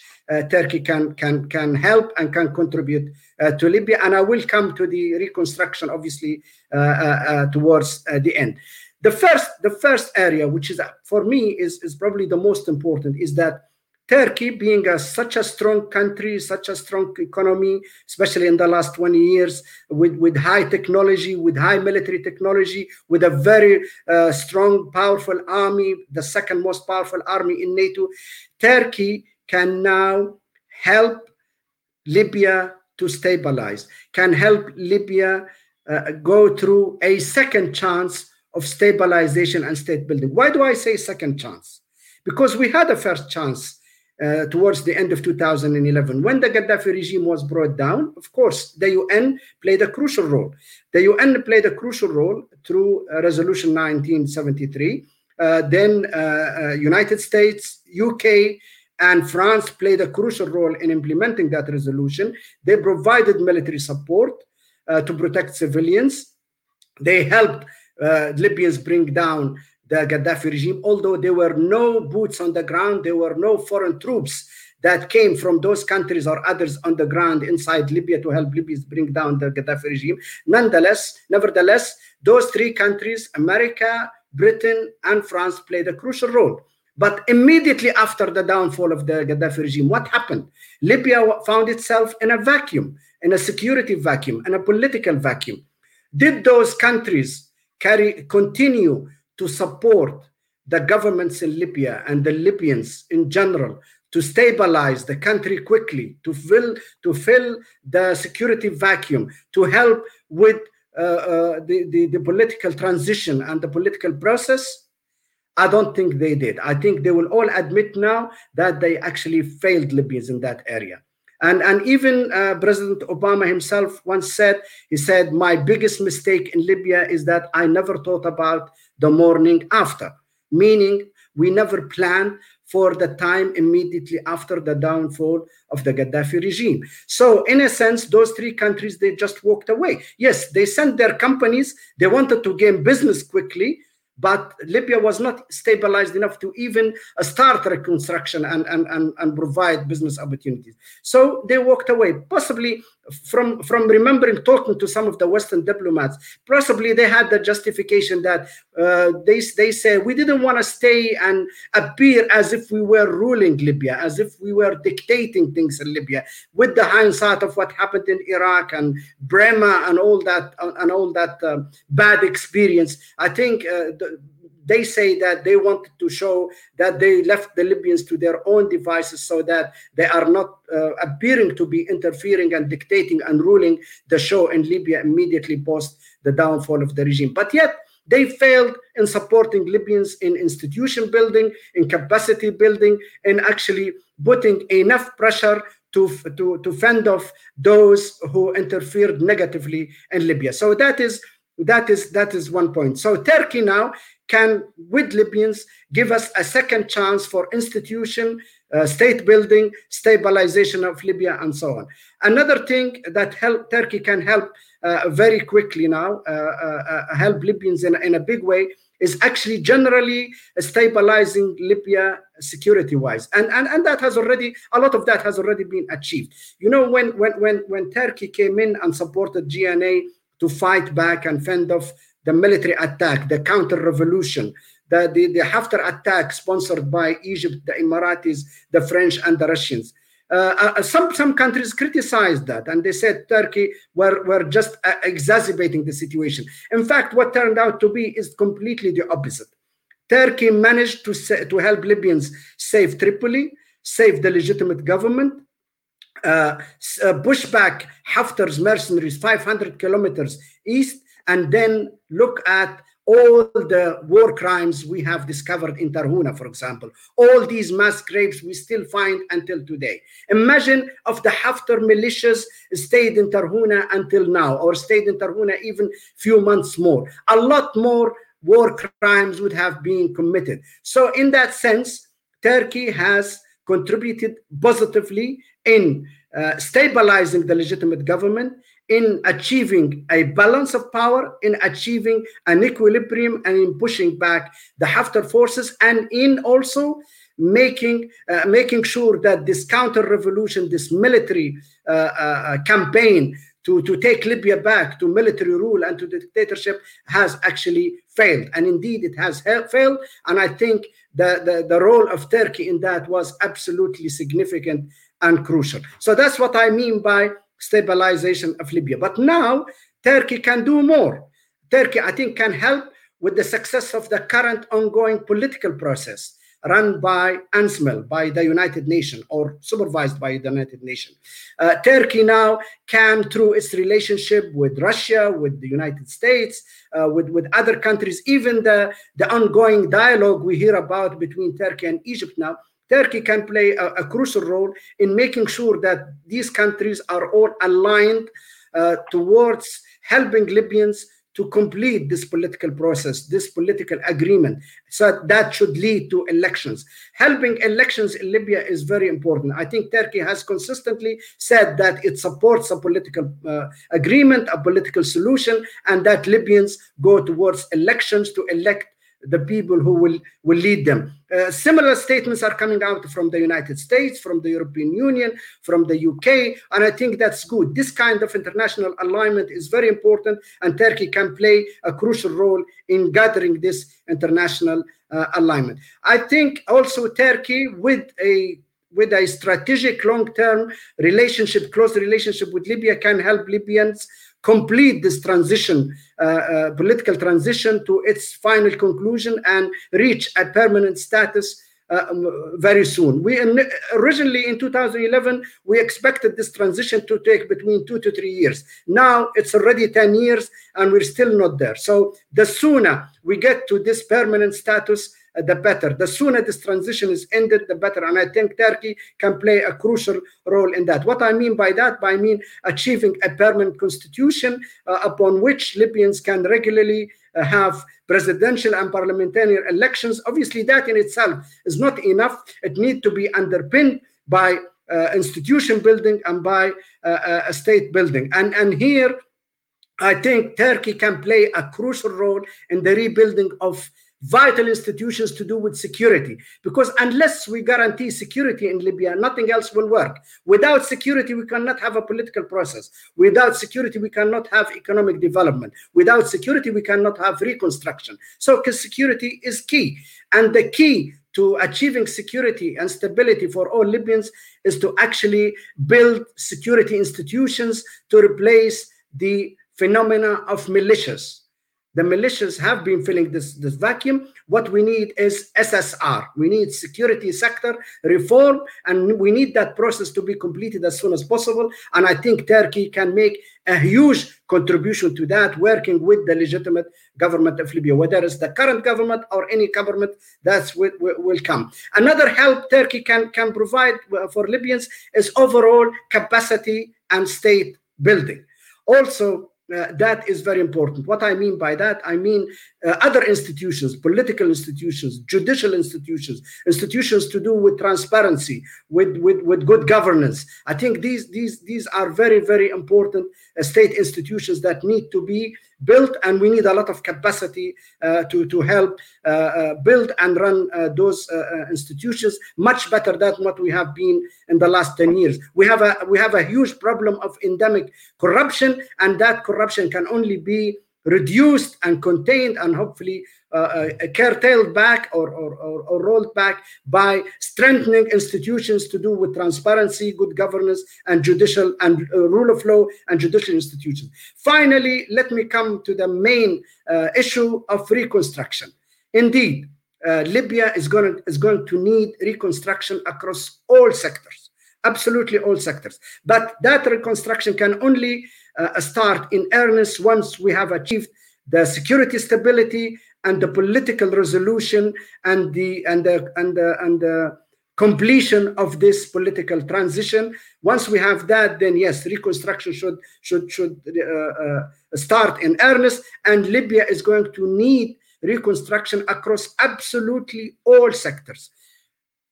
[SPEAKER 3] Turkey can can can help and can contribute uh, to Libya. And I will come to the reconstruction, obviously, uh, towards the end. The first the first area, which is for me is is probably the most important, is that Turkey, being a, such a strong country, such a strong economy, especially in the last 20 years, with, with high technology, with high military technology, with a very uh, strong, powerful army, the second most powerful army in NATO, Turkey can now help Libya to stabilize, can help Libya uh, go through a second chance of stabilization and state building. Why do I say second chance? Because we had a first chance uh, towards the end of 2011 when the Gaddafi regime was brought down. Of course, the UN played a crucial role. The UN played a crucial role through uh, Resolution 1973. Uh, then uh, uh, United States, UK, and France played a crucial role in implementing that resolution. They provided military support uh, to protect civilians. They helped uh, Libyans bring down the Gaddafi regime, although there were no boots on the ground, there were no foreign troops that came from those countries or others on the ground inside Libya to help Libyans bring down the Gaddafi regime. Nonetheless, nevertheless, those three countries, America, Britain, and France, played a crucial role. But immediately after the downfall of the Gaddafi regime, what happened? Libya found itself in a vacuum, in a security vacuum, in a political vacuum. Did those countries carry continue to support the governments in Libya and the Libyans in general to stabilize the country quickly, to fill to fill the security vacuum, to help with uh, uh, the, the, the political transition and the political process? I don't think they did. I think they will all admit now that they actually failed Libyans in that area. And, and even uh, President Obama himself once said, he said, my biggest mistake in Libya is that I never thought about the morning after, meaning we never planned for the time immediately after the downfall of the Gaddafi regime. So, in a sense, those three countries, they just walked away. Yes, they sent their companies, they wanted to gain business quickly, but Libya was not stabilized enough to even start reconstruction and, and, and, and provide business opportunities. So they walked away, possibly from from remembering talking to some of the Western diplomats, possibly they had the justification that uh, they they say we didn't want to stay and appear as if we were ruling Libya, as if we were dictating things in Libya, with the hindsight of what happened in Iraq and Burma and all that and all that uh, bad experience. I think uh, they say that they wanted to show that they left the Libyans to their own devices so that they are not uh, appearing to be interfering and dictating and ruling the show in Libya immediately post the downfall of the regime. But yet, they failed in supporting Libyans in institution building, in capacity building, in actually putting enough pressure to, to, to fend off those who interfered negatively in Libya. So that is that is that is one point. So Turkey now can, with Libyans, give us a second chance for institution, uh, state building, stabilization of Libya, and so on. Another thing that help Turkey can help uh, very quickly now, uh, uh, uh help Libyans in, in a big way, is actually generally stabilizing Libya security-wise, and, and and that has already a lot of that has already been achieved. You know, when when when when Turkey came in and supported GNA to fight back and fend off the military attack, the counter revolution, the, the, the Haftar attack sponsored by Egypt, the Emiratis, the French, and the Russians. Uh, uh, some some countries criticized that and they said Turkey were, were just uh, exacerbating the situation. In fact, what turned out to be is completely the opposite. Turkey managed to, to help Libyans save Tripoli, save the legitimate government, uh, uh, push back Haftar's mercenaries 500 kilometers east, and then look at all the war crimes we have discovered in Tarhuna, for example. All these mass graves we still find until today. Imagine if the Haftar militias stayed in Tarhuna until now, or stayed in Tarhuna even few months more. A lot more war crimes would have been committed. So in that sense, Turkey has contributed positively in uh, stabilizing the legitimate government, in achieving a balance of power, in achieving an equilibrium, and in pushing back the Haftar forces, and in also making uh, making sure that this counter revolution, this military uh, uh, campaign to, to take Libya back to military rule and to the dictatorship has actually failed. And indeed, it has failed. And I think the, the, the role of Turkey in that was absolutely significant and crucial. So that's what I mean by stabilization of Libya. But now Turkey can do more. Turkey, I think, can help with the success of the current ongoing political process run by UNSMIL, by the United Nations, or supervised by the United Nations. Uh, Turkey now can, through its relationship with Russia, with the United States, uh, with, with other countries, even the, the ongoing dialogue we hear about between Turkey and Egypt now, Turkey can play a, a, crucial role in making sure that these countries are all aligned uh, towards helping Libyans to complete this political process, this political agreement. So that should lead to elections. Helping elections in Libya is very important. I think Turkey has consistently said that it supports a political uh, agreement, a political solution, and that Libyans go towards elections to elect the people who will, will lead them. Uh, similar statements are coming out from the United States, from the European Union, from the UK, and I think that's good. This kind of international alignment is very important, and Turkey can play a crucial role in gathering this international uh, alignment. I think also Turkey, with a with a strategic long-term relationship, close relationship with Libya, can help Libyans complete this transition, uh, uh, political transition to its final conclusion and reach a permanent status uh, um, very soon. We originally in 2011 we expected this transition to take between two to three years. Now it's already 10 years and we're still not there. So the sooner we get to this permanent status, the better. The sooner this transition is ended, the better. And I think Turkey can play a crucial role in that. What I mean by that, I mean achieving a permanent constitution uh, upon which Libyans can regularly uh, have presidential and parliamentary elections. Obviously, that in itself is not enough. It needs to be underpinned by uh, institution building and by uh, uh, a state building. And, and here, I think Turkey can play a crucial role in the rebuilding of vital institutions to do with security. Because unless we guarantee security in Libya, nothing else will work. Without security, we cannot have a political process. Without security, we cannot have economic development. Without security, we cannot have reconstruction. So security is key. And the key to achieving security and stability for all Libyans is to actually build security institutions to replace the phenomena of militias the militias have been filling this, this vacuum. What we need is SSR. We need security sector reform, and we need that process to be completed as soon as possible. And I think Turkey can make a huge contribution to that, working with the legitimate government of Libya, whether it's the current government or any government that's will, will come. Another help Turkey can, can provide for Libyans is overall capacity and state building. Also, uh, Uh, that is very important. What I mean by that, I mean uh, other institutions, political institutions, judicial institutions, institutions to do with transparency, with, with, with good governance. I think these, these, these are very, very important uh, state institutions that need to be built, and we need a lot of capacity uh, to, to help uh, uh, build and run those institutions much better than what we have been in the last 10 years. We have a, we have a huge problem of endemic corruption, and that corruption can only be reduced and contained and hopefully uh, uh, curtailed back or, or, or, or, rolled back by strengthening institutions to do with transparency, good governance, and judicial and uh, rule of law and judicial institutions. Finally, let me come to the main uh, issue of reconstruction. Indeed, uh, Libya is going, to, is going to need reconstruction across all sectors, absolutely all sectors. But that reconstruction can only uh, start in earnest once we have achieved the security stability and the political resolution and the and the and the and the completion of this political transition. Once we have that then yes reconstruction should should should uh, uh, start in earnest. And libya is going to need reconstruction across absolutely all sectors.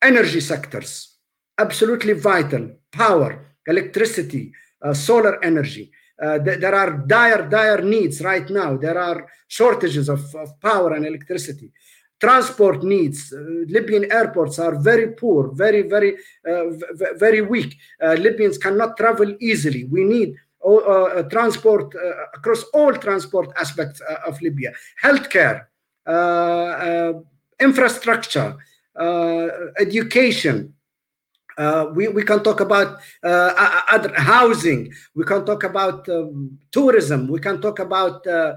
[SPEAKER 3] Energy sectors absolutely vital. Power electricity uh, solar energy uh, th there are dire, dire needs right now. There are shortages of, of power and electricity. Transport needs. Uh, Libyan airports are very poor, very, very, uh, very weak. Uh, Libyans cannot travel easily. We need uh, transport across all transport aspects of Libya. Healthcare, infrastructure, education, uh, we, we can talk about uh, other housing. We can talk about um, tourism. We can talk about uh,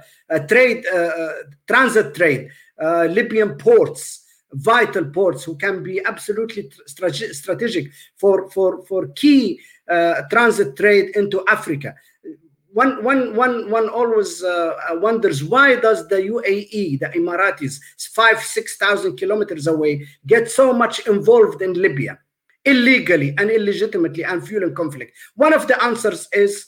[SPEAKER 3] trade, uh, uh, transit trade, uh, Libyan ports, vital ports who can be absolutely strategic for, for, for key transit trade into Africa. One, one, one, one always wonders why does the UAE, the Emiratis, five, 6,000 kilometers away, get so much involved in Libya? Illegally and illegitimately and fueling conflict? One of the answers is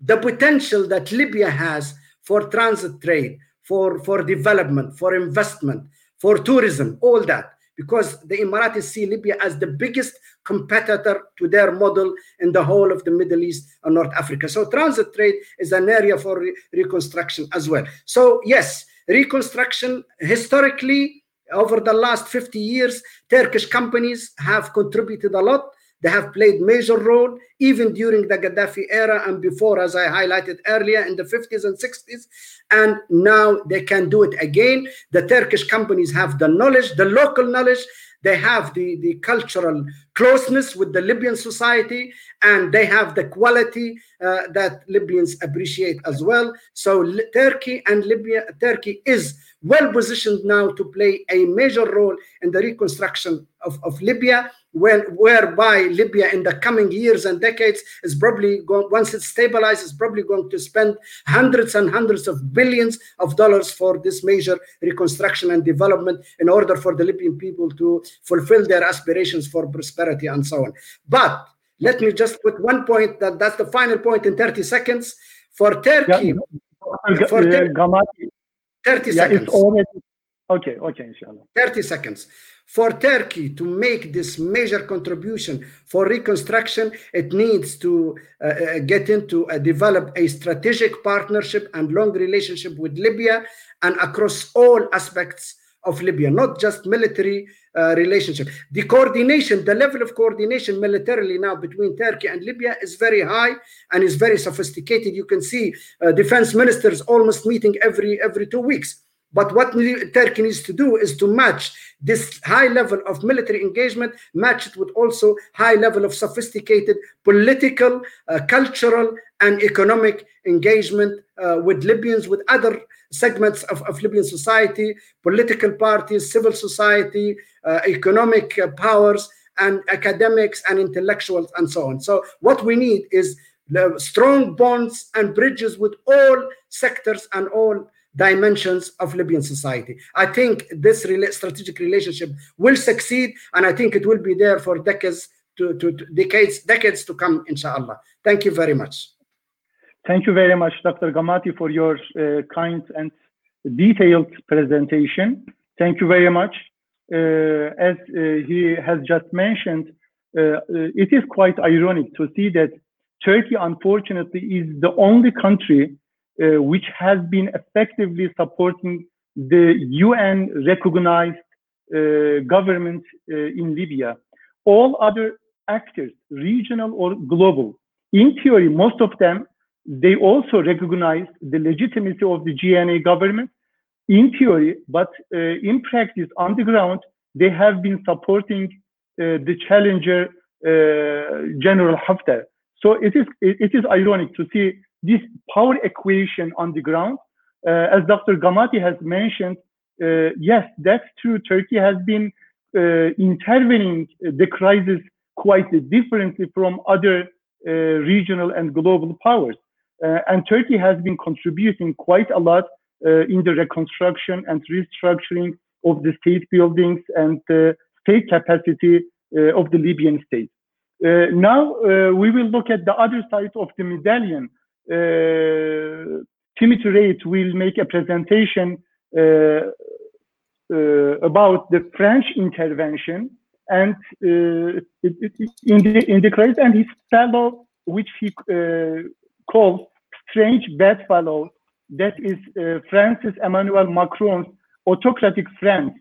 [SPEAKER 3] the potential that Libya has for transit trade, for, for development, for investment, for tourism, all that. Because the Emiratis see Libya as the biggest competitor to their model in the whole of the Middle East and North Africa. So transit trade is an area for re reconstruction as well. So yes, reconstruction historically over the last 50 years, Turkish companies have contributed a lot. They have played major role even during the Gaddafi era and before, as I highlighted earlier, in the 50s and 60s. And now they can do it again. The Turkish companies have the knowledge, the local knowledge, they have the, the cultural closeness with the Libyan society, and they have the quality uh, that Libyans appreciate as well. So Turkey and Libya, Turkey is well positioned now to play a major role in the reconstruction of, of Libya, when, whereby Libya in the coming years and decades is probably going, once it stabilizes, probably going to spend hundreds and hundreds of billions of dollars for this major reconstruction and development in order for the Libyan people to fulfill their aspirations for prosperity and so on. But let me just put one point that that's the final point in 30 seconds. For Turkey,
[SPEAKER 1] yeah, for uh, Gamati,
[SPEAKER 3] 30
[SPEAKER 1] yeah,
[SPEAKER 3] seconds.
[SPEAKER 1] It's already, okay, okay, inshallah.
[SPEAKER 3] 30 seconds. For Turkey to make this major contribution for reconstruction, it needs to uh, uh, get into uh, develop a strategic partnership and long relationship with Libya and across all aspects of Libya, not just military uh, relationship. The coordination, the level of coordination militarily now between Turkey and Libya is very high and is very sophisticated. You can see uh, defense ministers almost meeting every every two weeks. But what Turkey needs to do is to match this high level of military engagement, match it with also high level of sophisticated political, uh, cultural, and economic engagement uh, with Libyans, with other segments of, of Libyan society, political parties, civil society, uh, economic uh, powers, and academics and intellectuals, and so on. So what we need is strong bonds and bridges with all sectors and all dimensions of Libyan society. I think this strategic relationship will succeed, and I think it will be there for decades to, to, to decades decades to come, inshallah. Thank you very much.
[SPEAKER 1] Thank you very much, Dr. Gamati, for your uh, kind and detailed presentation. Thank you very much. Uh, as uh, he has just mentioned, uh, uh, it is quite ironic to see that Turkey, unfortunately, is the only country uh, which has been effectively supporting the UN recognized uh, government uh, in Libya. All other actors, regional or global, in theory, most of them they also recognize the legitimacy of the GNA government in theory, but uh, in practice, on the ground, they have been supporting uh, the challenger General Haftar. So it is it is ironic to see this power equation on the ground. as Dr. Gamati has mentioned, yes, that's true. Turkey has been intervening the crisis quite differently from other uh, regional and global powers. Uh, and Turkey has been contributing quite a lot uh, in the reconstruction and restructuring of the state buildings and the state capacity of the Libyan state. now we will look at the other side of the medallion. Timothy Wright will make a presentation uh, uh, about the French intervention and uh, in the in the crisis and his fellow, which he calls strange bedfellow, that is uh, Francis Emmanuel Macron's autocratic friends,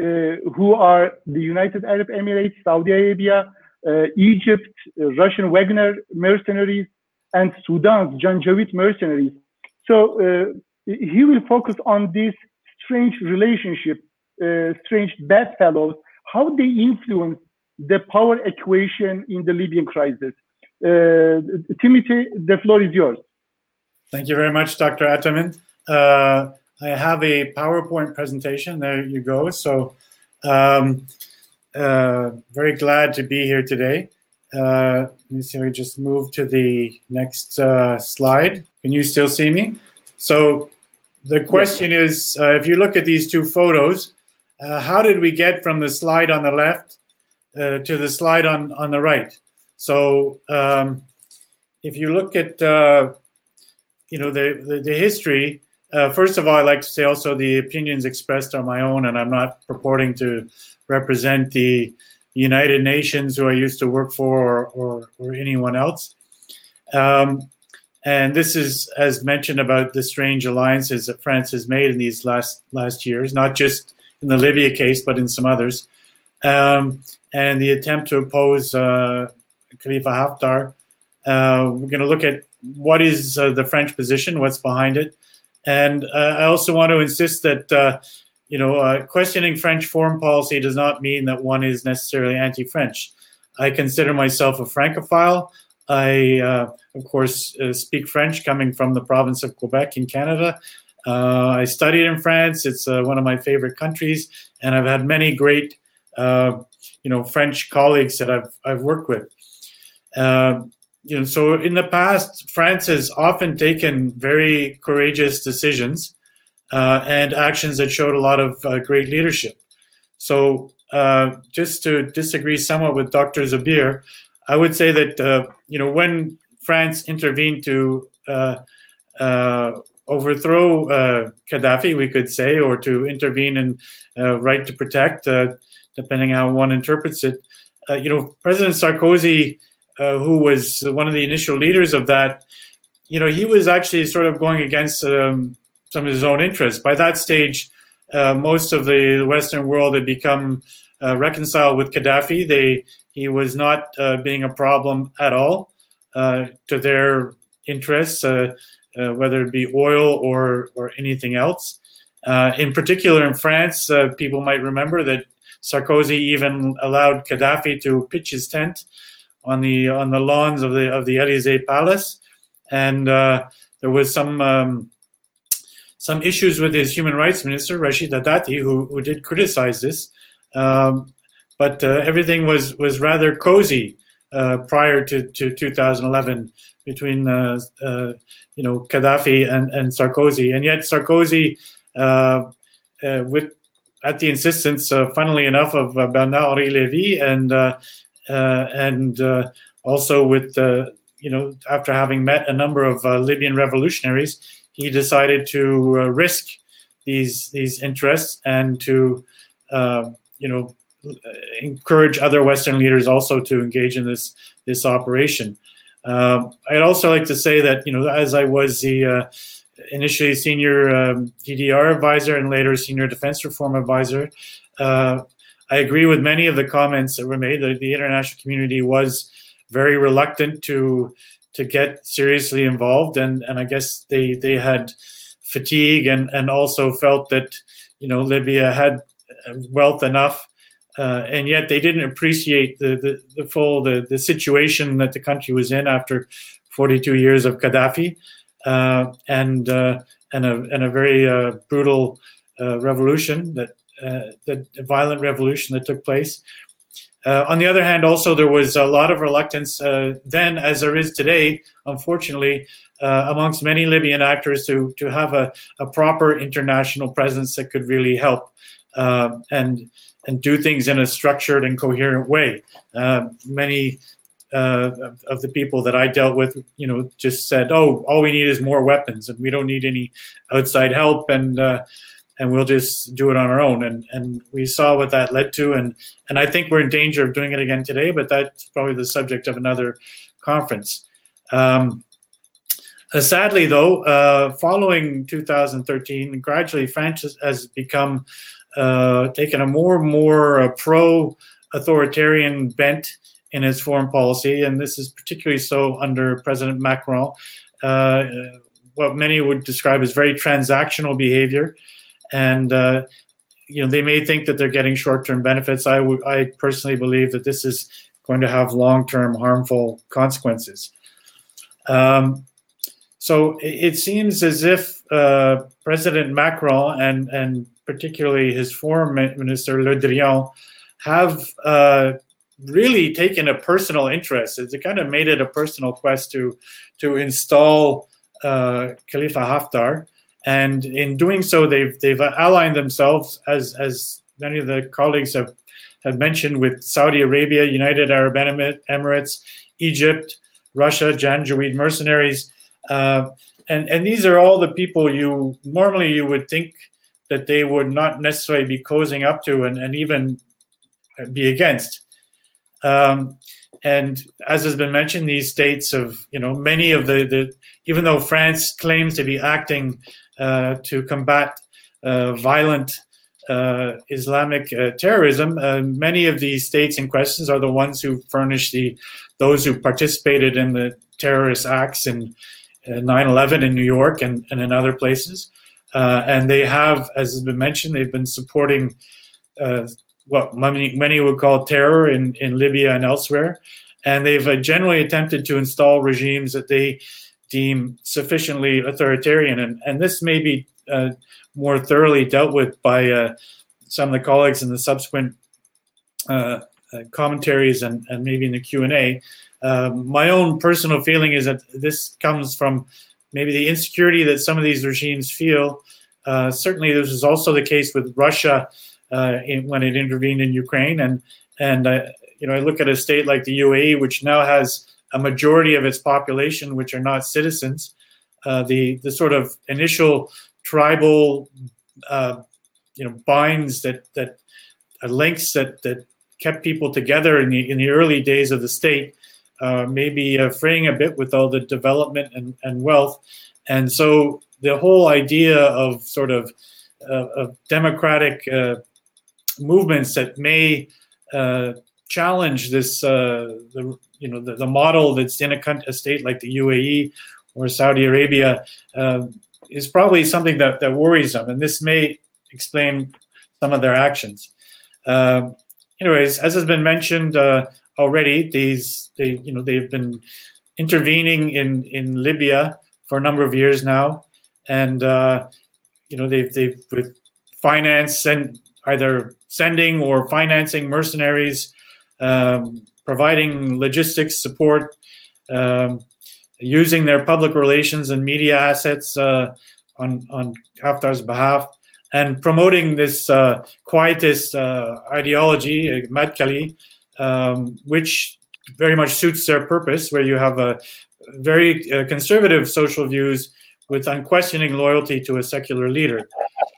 [SPEAKER 1] uh, who are the United Arab Emirates, Saudi Arabia, uh, Egypt, Russian Wagner mercenaries, and Sudan's Janjaweed mercenaries. So he will focus on this strange relationship, uh, strange bedfellows, how they influence the power equation in the Libyan crisis. Uh, Timothy, the floor is yours.
[SPEAKER 4] Thank you very much, Dr. Ataman. Uh, I have a PowerPoint presentation. There you go. So, um, uh, very glad to be here today. Uh, let me see if I just move to the next uh, slide. Can you still see me? So, the question is uh, if you look at these two photos, uh, how did we get from the slide on the left uh, to the slide on, on the right? So, um, if you look at you know the the, the history. Uh, first of all, I'd like to say also the opinions expressed are my own, and I'm not purporting to represent the United Nations, who I used to work for, or or, or anyone else. Um, and this is, as mentioned, about the strange alliances that France has made in these last last years, not just in the Libya case, but in some others, um, and the attempt to oppose uh, Khalifa Haftar. Uh, we're going to look at what is uh, the French position, what's behind it, and uh, I also want to insist that uh, you know uh, questioning French foreign policy does not mean that one is necessarily anti-French. I consider myself a Francophile. I, uh, of course, uh, speak French, coming from the province of Quebec in Canada. I studied in France; it's one of my favorite countries, and I've had many great, you know, French colleagues that I've I've worked with. Uh, you know, so in the past, France has often taken very courageous decisions uh, and actions that showed a lot of uh, great leadership. So, uh, just to disagree somewhat with Dr. Zoubir, I would say that uh, you know when France intervened to uh, uh, overthrow Gaddafi, we could say, or to intervene in right to protect, depending how one interprets it. you know, President Sarkozy uh, who was one of the initial leaders of that, you know, he was actually sort of going against um, some of his own interests. By that stage, uh, most of the Western world had become uh, reconciled with Gaddafi. They he was not uh, being a problem at all uh, to their interests, uh, whether it be oil or or anything else. in particular, in France, people might remember that Sarkozy even allowed Gaddafi to pitch his tent on the on the lawns of the of the Elysee Palace, and uh, there was some um, some issues with his human rights minister Rachida Dati, who who did criticize this, um, but uh, everything was was rather cozy uh, prior to, to 2011 between uh, uh, you know Gaddafi and, and Sarkozy, and yet Sarkozy uh, with at the insistence, funnily enough, of Bernard Henri Lévy and uh, and uh, also with you know after having met a number of uh, Libyan revolutionaries, he decided to risk these these interests and to you know encourage other Western leaders also to engage in this this operation. Um, I'd also like to say that you know as I was the uh, initially senior um, DDR advisor and later senior defense reform advisor, uh, I agree with many of the comments that were made. The, the international community was very reluctant to to get seriously involved, and and I guess they they had fatigue and and also felt that you know Libya had wealth enough. Uh, and yet they didn't appreciate the, the, the full the, the situation that the country was in after 42 years of Gaddafi uh, and uh, and a and a very uh, brutal uh, revolution that uh, that violent revolution that took place. On the other hand, also there was a lot of reluctance then, as there is today, unfortunately, amongst many Libyan actors to to have a, a proper international presence that could really help and and do things in a structured and coherent way. Uh, many uh, of the people that I dealt with, you know, just said, "Oh, all we need is more weapons, and we don't need any outside help, and uh, and we'll just do it on our own." And and we saw what that led to, and and I think we're in danger of doing it again today. But that's probably the subject of another conference. Um, uh, sadly, though, uh, following 2013, gradually France has become uh, taken a more and more uh, pro authoritarian bent in its foreign policy, and this is particularly so under President Macron. Uh, what many would describe as very transactional behavior, and uh, you know they may think that they're getting short-term benefits. I personally believe that this is going to have long-term harmful consequences. Um, so it, it, seems as if uh, President Macron and and particularly his foreign minister Le Drian, have uh, really taken a personal interest. It's kind of made it a personal quest to to install uh, Khalifa Haftar, and in doing so, they've they've allied themselves as as many of the colleagues have have mentioned with Saudi Arabia, United Arab Emirates, Egypt, Russia, Janjaweed mercenaries. Uh, and, and these are all the people you normally you would think that they would not necessarily be cozying up to and, and even be against. Um, and as has been mentioned, these states of, you know, many of the, the even though France claims to be acting to combat uh, violent uh, Islamic uh, terrorism, uh, many of these states in questions are the ones who furnish the those who participated in the terrorist acts in 9/11 uh, in New York and, and in other places. Uh, and they have, as has been mentioned, they've been supporting uh, what many, many would call terror in, in Libya and elsewhere. And they've uh, generally attempted to install regimes that they deem sufficiently authoritarian. And, and this may be uh, more thoroughly dealt with by uh, some of the colleagues in the subsequent uh, commentaries and, and maybe in the Q&A. Um, my own personal feeling is that this comes from maybe the insecurity that some of these regimes feel. Uh, certainly, this is also the case with Russia uh, in, when it intervened in Ukraine, and and uh, you know I look at a state like the UAE, which now has a majority of its population which are not citizens. Uh, the the sort of initial tribal uh, you know binds that that uh, links that that kept people together in the in the early days of the state uh, maybe uh, fraying a bit with all the development and, and wealth. And so the whole idea of sort of, uh, of democratic movements that may challenge this, the, you know, the, the, model that's in a, a, state like the UAE or Saudi Arabia is probably something that, that worries them. And this may explain some of their actions. anyways, as has been mentioned, already. These they you know they've been intervening in in Libya for a number of years now, and uh, you know they've they've with finance and either sending or financing mercenaries, um, providing logistics support, um, using their public relations and media assets uh, on on Haftar's behalf, and promoting this uh, quietist uh, ideology, uh, Madkhali, um, which very much suits their purpose, where you have a very uh, conservative social views with unquestioning loyalty to a secular leader.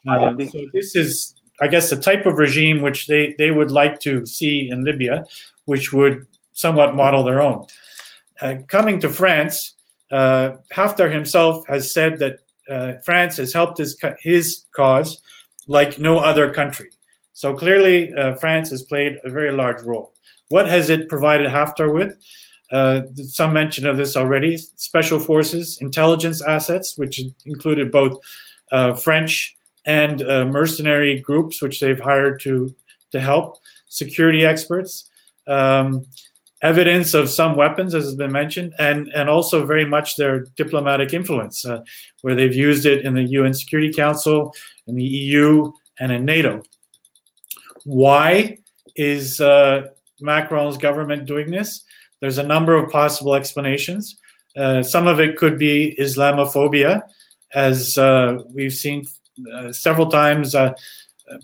[SPEAKER 4] Uh, so this is, I guess, the type of regime which they, they would like to see in Libya, which would somewhat model their own. Uh, coming to France, uh, Haftar himself has said that uh, France has helped his, his cause like no other country. So clearly, uh, France has played a very large role. What has it provided Haftar with? Uh, some mention of this already. Special forces, intelligence assets, which included both uh, French and mercenary groups, which they've hired to to help. Security experts, um, evidence of some weapons, as has been mentioned, and and also very much their diplomatic influence, uh, where they've used it in the UN Security Council, in the EU, and in NATO. Why is uh, Macron's government doing this? There's a number of possible explanations. Uh, some of it could be Islamophobia, as uh, we've seen uh, several times. Uh,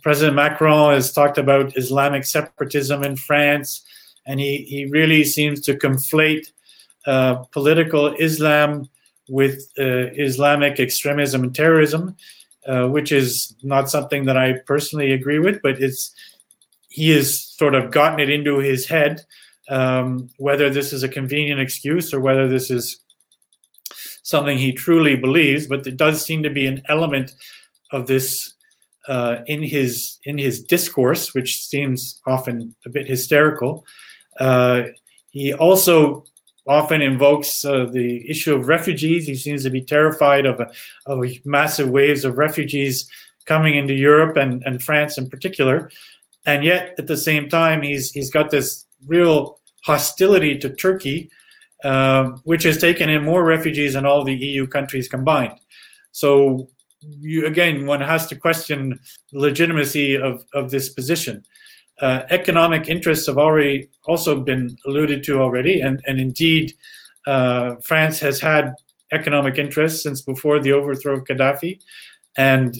[SPEAKER 4] President Macron has talked about Islamic separatism in France, and he, he really seems to conflate uh, political Islam with uh, Islamic extremism and terrorism, which is not something that I personally agree with, but it's he has sort of gotten it into his head um, whether this is a convenient excuse or whether this is something he truly believes, but there does seem to be an element of this uh, in his in his discourse, which seems often a bit hysterical. Uh, he also often invokes uh, the issue of refugees. He seems to be terrified of, of massive waves of refugees coming into Europe and, and France in particular. And yet, at the same time, he's he's got this real hostility to Turkey, uh, which has taken in more refugees than all the EU countries combined. So, you, again, one has to question the legitimacy of, of this position. Uh, economic interests have already also been alluded to already, and, and indeed, uh, France has had economic interests since before the overthrow of Gaddafi. And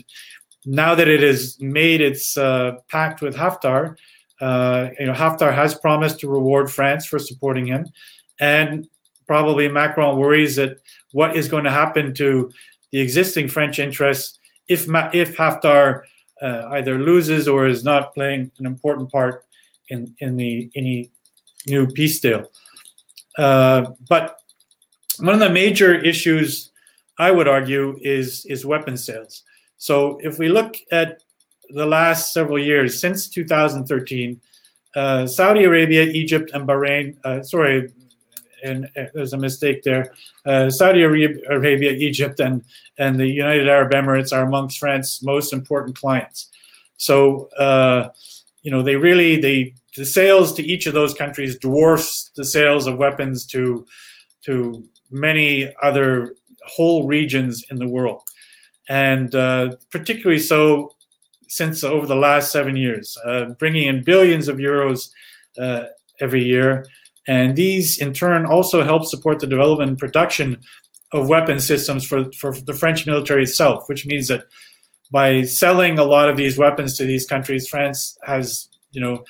[SPEAKER 4] now that it has made its uh, pact with Haftar, uh, you know, Haftar has promised to reward France for supporting him, and probably Macron worries that what is going to happen to the existing French interests if if Haftar uh, either loses or is not playing an important part in in the any new peace deal. Uh, but one of the major issues, I would argue, is is weapon sales. So if we look at the last several years, since 2013, uh, Saudi Arabia, Egypt, and Bahrain, uh, sorry, and uh, there's a mistake there. Uh, Saudi Arabia, Egypt, and, and the United Arab Emirates are amongst France's most important clients. So, uh, you know, they really, they, the sales to each of those countries dwarfs the sales of weapons to, to many other whole regions in the world. And uh, particularly so since over the last seven years, uh, bringing in billions of euros uh, every year. And these, in turn, also help support the development and production of weapon systems for, for the French military itself, which means that by selling a lot of these weapons to these countries, France has, you know,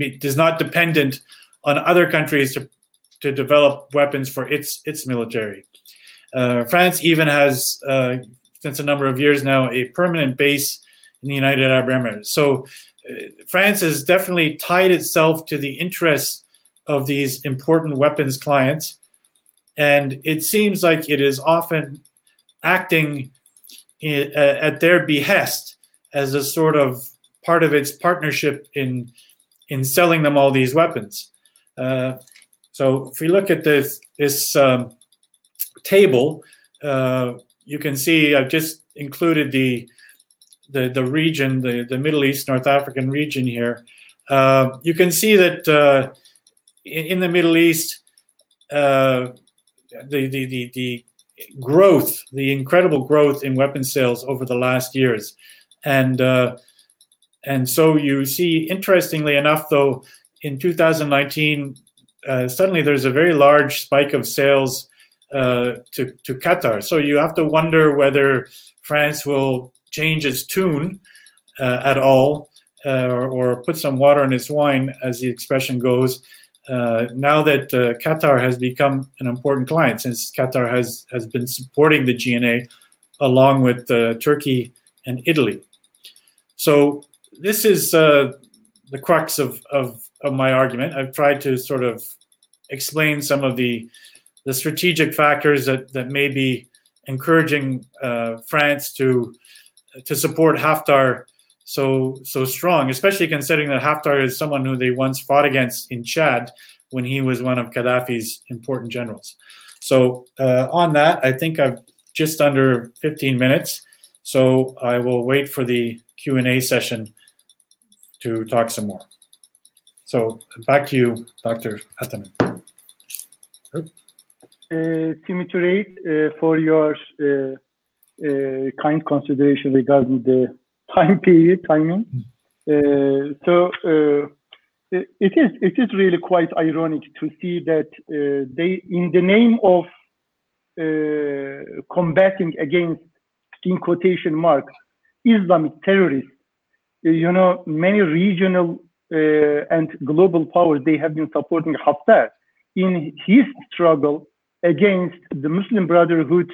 [SPEAKER 4] is not dependent on other countries to, to develop weapons for its its military. Uh, France even has, uh, since a number of years now, a permanent base in the United Arab Emirates. So uh, France has definitely tied itself to the interests of these important weapons clients. And it seems like it is often acting in, uh, at their behest as a sort of part of its partnership in in selling them all these weapons. Uh, so if we look at this this um, table, uh, you can see I've just included the the, the region, the, the Middle East, North African region here, uh, you can see that uh, in, in, the Middle East, uh, the, the, the, the, growth, the incredible growth in weapon sales over the last years. And, uh, and so you see, interestingly enough, though, in 2019, uh, suddenly there's a very large spike of sales uh, to, to Qatar. So you have to wonder whether France will change its tune uh, at all uh, or, or, put some water in its wine, as the expression goes. Uh, now that uh, Qatar has become an important client, since Qatar has, has been supporting the GNA along with uh, Turkey and Italy. So, this is uh, the crux of, of, of my argument. I've tried to sort of explain some of the, the strategic factors that, that may be encouraging France to to support Haftar so so strong, especially considering that Haftar is someone who they once fought against in Chad when he was one of Gaddafi's important generals. So uh, on that, I think I've just under 15 minutes. So I will wait for the Q&A session to talk some more. So back to you, Dr. Ataman.
[SPEAKER 1] Uh, Timothy, uh, for your uh, uh, kind consideration regarding the time period, timing. Uh, so uh, it is it is really quite ironic to see that uh, they, in the name of uh, combating against, in quotation marks, Islamic terrorists, you know, many regional uh, and global powers they have been supporting Haftar in his struggle against the Muslim Brotherhood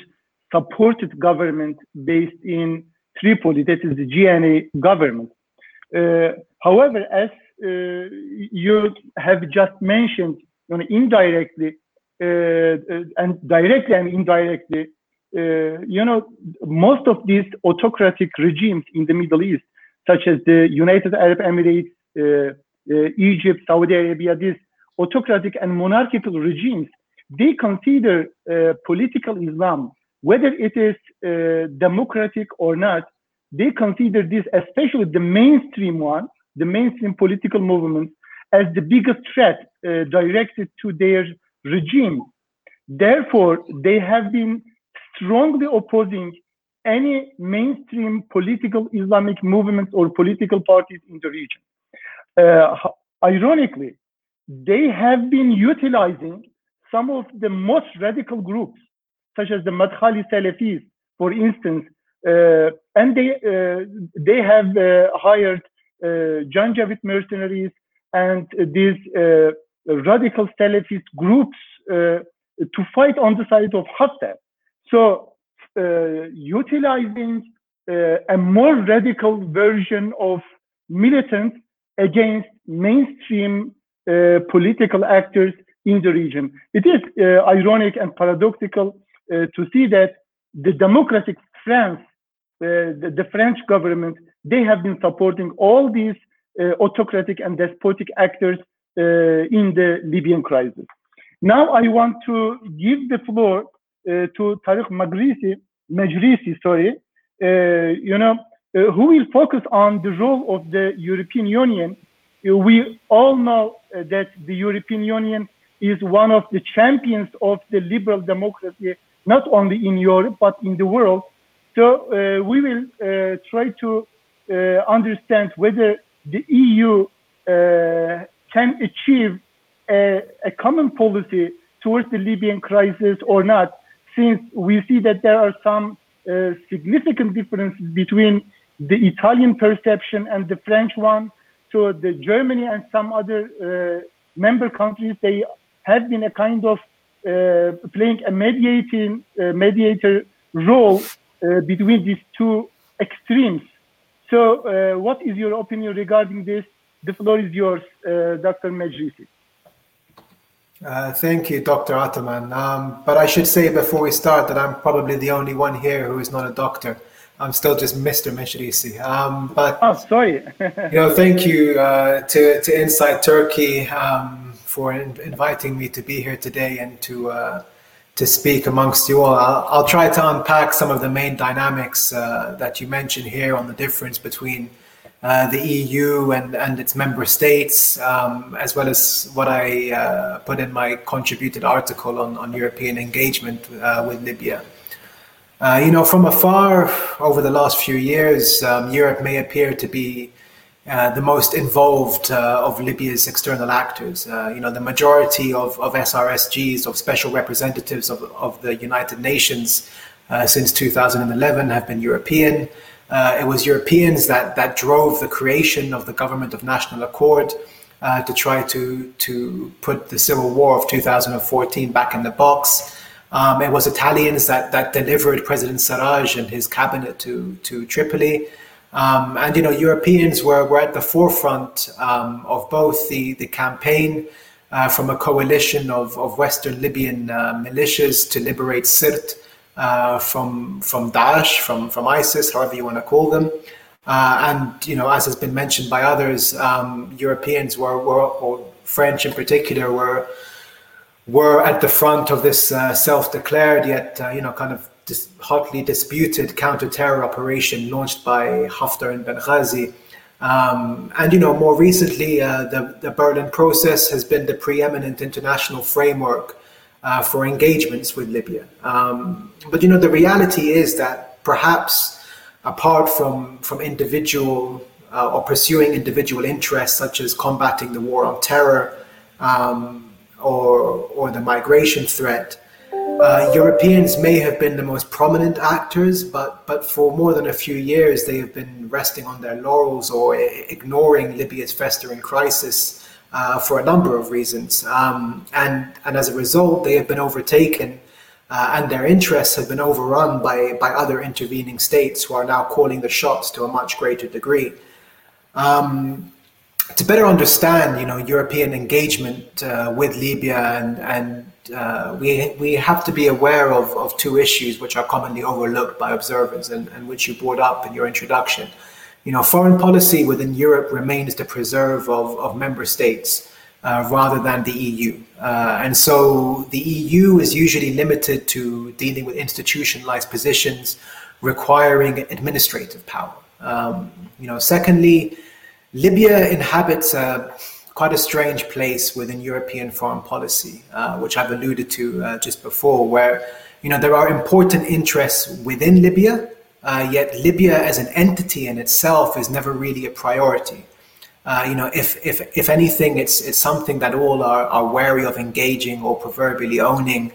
[SPEAKER 1] supported government based in Tripoli, that is the GNA government. Uh, however, as uh, you have just mentioned, you know, indirectly uh, uh, and directly and indirectly, you know, most of these autocratic regimes in the Middle East, such as the United Arab Emirates, Egypt, Saudi Arabia, these autocratic and monarchical regimes, they consider political Islam, whether it is democratic or not, they consider this, especially the mainstream one, the mainstream political movements as the biggest threat uh, directed to their regime. Therefore, they have been strongly opposing any mainstream political Islamic movements or political parties in the region. Uh, ironically, they have been utilizing some of the most radical groups, such as the Madkhali Salafis, for instance, uh, and they uh, they have uh, hired Janjaweed mercenaries and these radical Salafist groups to fight on the side of Haftar. So utilizing a more radical version of militants against mainstream uh, political actors in the region. It is uh, ironic and paradoxical to see that the democratic France, the, the, French government, they have been supporting all these uh, autocratic and despotic actors uh, in the Libyan crisis. Now I want to give the floor uh, to Tarek Megerisi, sorry, you know, who will focus on the role of the European Union. We all know that the European Union is one of the champions of the liberal democracy, not only in Europe, but in the world. So uh, we will uh, try to uh, understand whether the EU can achieve a, a, common policy towards the Libyan crisis or not, since we see that there are some uh, significant differences between the Italian perception and the French one. So the Germany and some other uh, member countries, they have been a kind of playing a mediating uh, mediator role between these two extremes. So, uh, what is your opinion regarding this? The floor is yours, uh, Dr. Megerisi.
[SPEAKER 5] Uh, thank you, Dr. Ataman. Um, but I should say before we start that I'm probably the only one here who is not a doctor. I'm still just Mr. Megerisi. Um, but
[SPEAKER 1] oh, sorry.
[SPEAKER 5] you know, thank you uh, to to Insight Turkey um, for in- inviting me to be here today and to uh, to speak amongst you all. I'll, I'll, try to unpack some of the main dynamics uh, that you mentioned here on the difference between uh, the EU and, and its member states, um, as well as what I uh, put in my contributed article on, on European engagement uh, with Libya. Uh, you know, from afar, over the last few years, um, Europe may appear to be uh, the most involved uh, of Libya's external actors. Uh, you know, the majority of, of SRSGs, of special representatives of, of the United Nations uh, since 2011 have been European. Uh, it was Europeans that, that drove the creation of the Government of National Accord to try to, to put the civil war of 2014 back in the box. Um, it was Italians that, that delivered President Sarraj and his cabinet to, to Tripoli. Um, and you know, Europeans were, were at the forefront um, of both the the campaign uh, from a coalition of, of Western Libyan uh, militias to liberate Sirte uh, from from Daesh, from from ISIS, however you want to call them. Uh, and you know, as has been mentioned by others, um, Europeans were, were, or French in particular, were were at the front of this uh, self-declared yet uh, you know kind of dis- hotly disputed counter-terror operation launched by Haftar and Benghazi. Um, and you know, more recently, uh, the the Berlin process has been the preeminent international framework uh, for engagements with Libya. Um, but you know, the reality is that perhaps apart from from individual uh, or pursuing individual interests such as combating the war on terror um, or or the migration threat. Uh, Europeans may have been the most prominent actors, but but for more than a few years they have been resting on their laurels or ignoring Libya's festering crisis uh, for a number of reasons, um, and and as a result they have been overtaken uh, and their interests have been overrun by, by other intervening states who are now calling the shots to a much greater degree. Um, to better understand, you know, European engagement uh, with Libya, and, and uh, we, we have to be aware of, of two issues which are commonly overlooked by observers and, and which you brought up in your introduction. You know, foreign policy within Europe remains the preserve of, of member states uh, rather than the EU. Uh, and so the EU is usually limited to dealing with institutionalized positions requiring administrative power. Um, you know, secondly, Libya inhabits a, quite a strange place within European foreign policy, uh, which I've alluded to uh, just before, where you know there are important interests within Libya, uh, yet Libya as an entity in itself is never really a priority. Uh, you know, if, if, if anything, it's, it's something that all are, are wary of engaging or proverbially owning.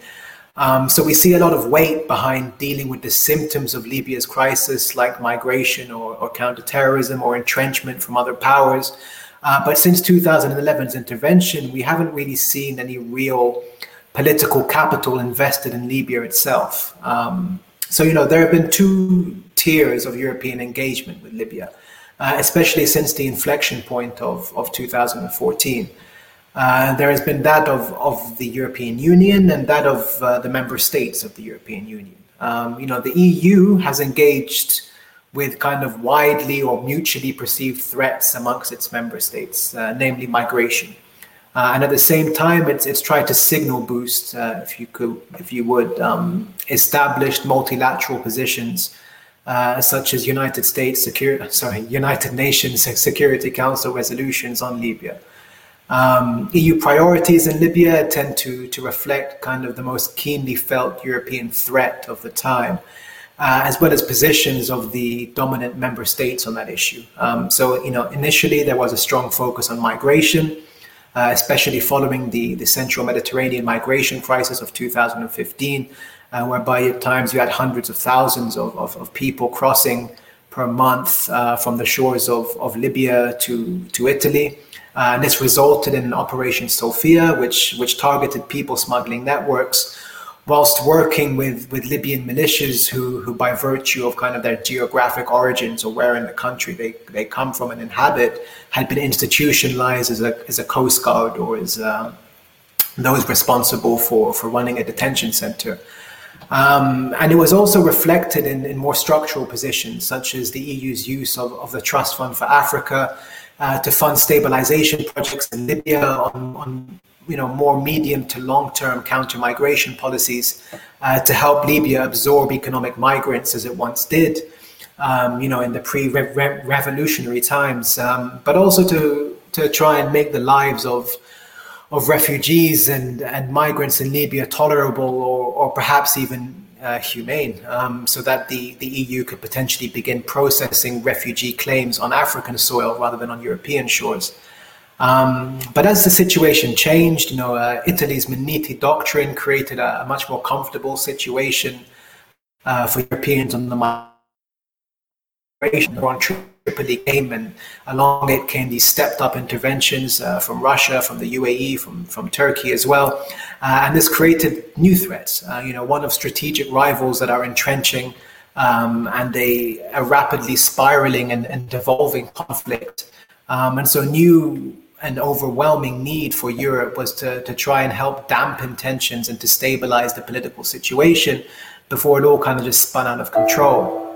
[SPEAKER 5] Um, so we see a lot of weight behind dealing with the symptoms of Libya's crisis, like migration or, or counterterrorism or entrenchment from other powers. Uh, but since 2011's intervention, we haven't really seen any real political capital invested in Libya itself. Um, so, you know, there have been two tiers of European engagement with Libya uh, especially since the inflection point of, of 2014. Uh, there has been that of, of the European Union and that of uh, the member states of the European Union. Um, you know, the EU has engaged with kind of widely or mutually perceived threats amongst its member states, uh, namely migration. Uh, and at the same time, it's, it's tried to signal boost, uh, if you could, if you would, um, established multilateral positions uh, such as United States Security, sorry, United Nations Security Council resolutions on Libya. Um, EU priorities in Libya tend to, to reflect kind of the most keenly felt European threat of the time, uh, as well as positions of the dominant member states on that issue. Um, so, you know, initially there was a strong focus on migration, uh, especially following the, the Central Mediterranean migration crisis of 2015 uh, whereby at times you had hundreds of thousands of, of, of people crossing per month uh, from the shores of, of Libya to, to Italy. Uh, and this resulted in Operation Sophia, which, which targeted people smuggling networks whilst working with, with Libyan militias who, who, by virtue of kind of their geographic origins or where in the country they, they come from and inhabit, had been institutionalized as a, as a coast guard or as uh, those responsible for, for running a detention center. Um, and it was also reflected in, in, more structural positions, such as the EU's use of, of the Trust Fund for Africa uh, to fund stabilization projects in Libya on, on you know, more medium to long-term counter-migration policies uh, to help Libya absorb economic migrants as it once did, um, you know, in the pre-revolutionary times, um, but also to to try and make the lives of of refugees and, and migrants in Libya tolerable or, or perhaps even uh, humane, um, so that the, the EU could potentially begin processing refugee claims on African soil rather than on European shores. Um, but as the situation changed, you know, uh, Italy's Minniti doctrine created a, a much more comfortable situation uh, for Europeans on the migration on Tripoli came, and along it came these stepped up interventions uh, from Russia, from the UAE, from, from Turkey as well. Uh, and this created new threats. Uh, you know, one of strategic rivals that are entrenching um, and a, a, rapidly spiraling and, and devolving conflict. Um, and so, new and overwhelming need for Europe was to, to try and help dampen tensions and to stabilize the political situation before it all kind of just spun out of control.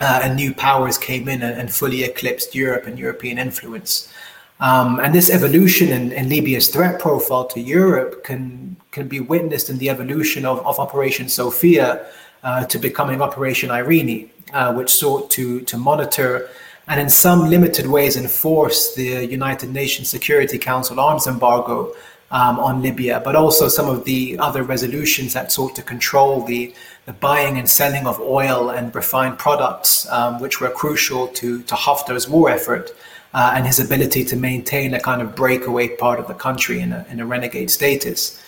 [SPEAKER 5] uh, and new powers came in and, and, fully eclipsed Europe and European influence. Um, and this evolution in, in, Libya's threat profile to Europe can can be witnessed in the evolution of, of Operation Sophia uh, to becoming Operation Irini, uh, which sought to to monitor and in some limited ways enforce the United Nations Security Council arms embargo um, on Libya, but also some of the other resolutions that sought to control the, the buying and selling of oil and refined products, um, which were crucial to, to Haftar's war effort uh, and his ability to maintain a kind of breakaway part of the country in a, in a renegade status.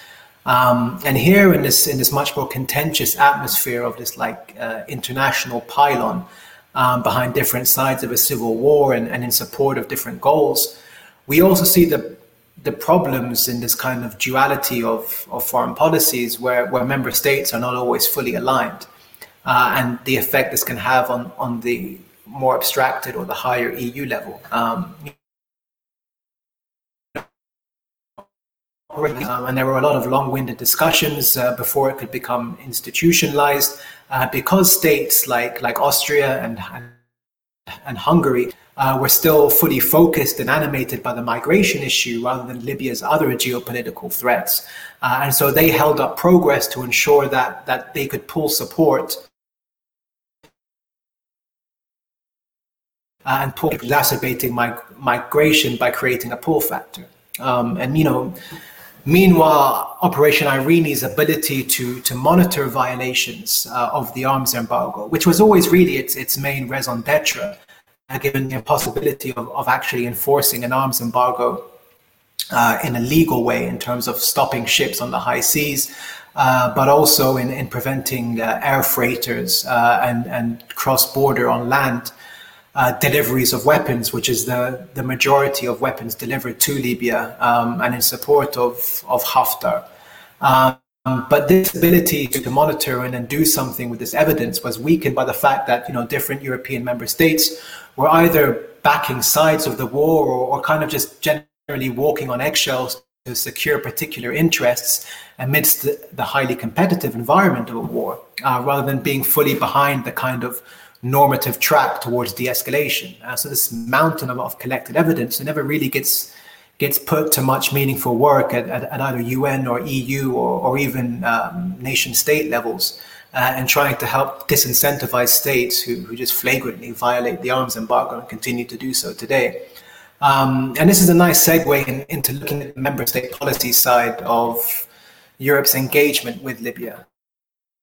[SPEAKER 5] Um, and here, in this in this much more contentious atmosphere of this like uh, international pylon um, behind different sides of a civil war and, and in support of different goals, we also see the the problems in this kind of duality of, of foreign policies where, where member states are not always fully aligned uh, and the effect this can have on, on the more abstracted or the higher EU level. Um, and there were a lot of long-winded discussions uh, before it could become institutionalized, uh, because states like like Austria and and, Hungary uh, were still fully focused and animated by the migration issue rather than Libya's other geopolitical threats, uh, and so they held up progress to ensure that that they could pull support uh, and pull exacerbating mig- migration by creating a pull factor. Um, and you know, meanwhile, Operation Irini's ability to to monitor violations uh, of the arms embargo, which was always really its its main raison d'être, uh, given the impossibility of, of actually enforcing an arms embargo uh, in a legal way in terms of stopping ships on the high seas. Uh, but also in, in preventing uh, air freighters uh, and, and cross border on land uh, deliveries of weapons, which is the, the majority of weapons delivered to Libya um, and in support of, of Haftar. Um, but this ability to, to monitor and then do something with this evidence was weakened by the fact that you know different European member states were either backing sides of the war or, or kind of just generally walking on eggshells to secure particular interests amidst the, the highly competitive environment of a war, uh, rather than being fully behind the kind of normative track towards de-escalation. Uh, so this mountain of, of, collected evidence never really gets gets put to much meaningful work at, at, at either UN or EU or, or even um, nation state levels, uh, and trying to help disincentivize states who, who just flagrantly violate the arms embargo and continue to do so today. Um, and this is a nice segue in, into looking at the member state policy side of Europe's engagement with Libya.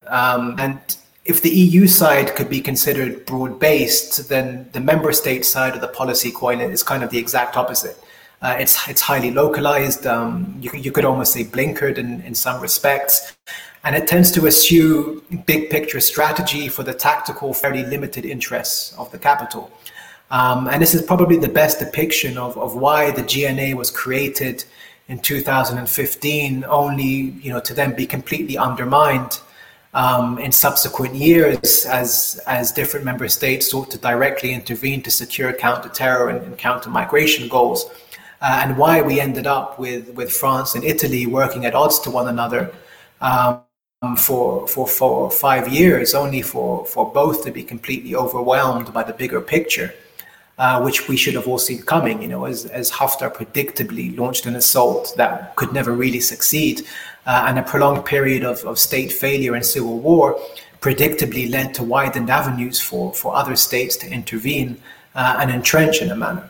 [SPEAKER 5] Um, and if the EU side could be considered broad based, then the member state side of the policy coin is kind of the exact opposite. Uh, it's it's highly localized. Um, you you could almost say blinkered in, in some respects, and it tends to eschew big picture strategy for the tactical, fairly limited interests of the capital. Um, and this is probably the best depiction of, of why the GNA was created in 2015, only you know to then be completely undermined um, in subsequent years as, as different member states sought to directly intervene to secure counter-terror and, and counter-migration goals, uh, and why we ended up with, with France and Italy working at odds to one another um, for, for, five years, only for, for both to be completely overwhelmed by the bigger picture. Uh, which we should have all seen coming, you know, as, as Haftar predictably launched an assault that could never really succeed uh, and a prolonged period of, of state failure and civil war predictably led to widened avenues for, for other states to intervene uh, and entrench in a manner.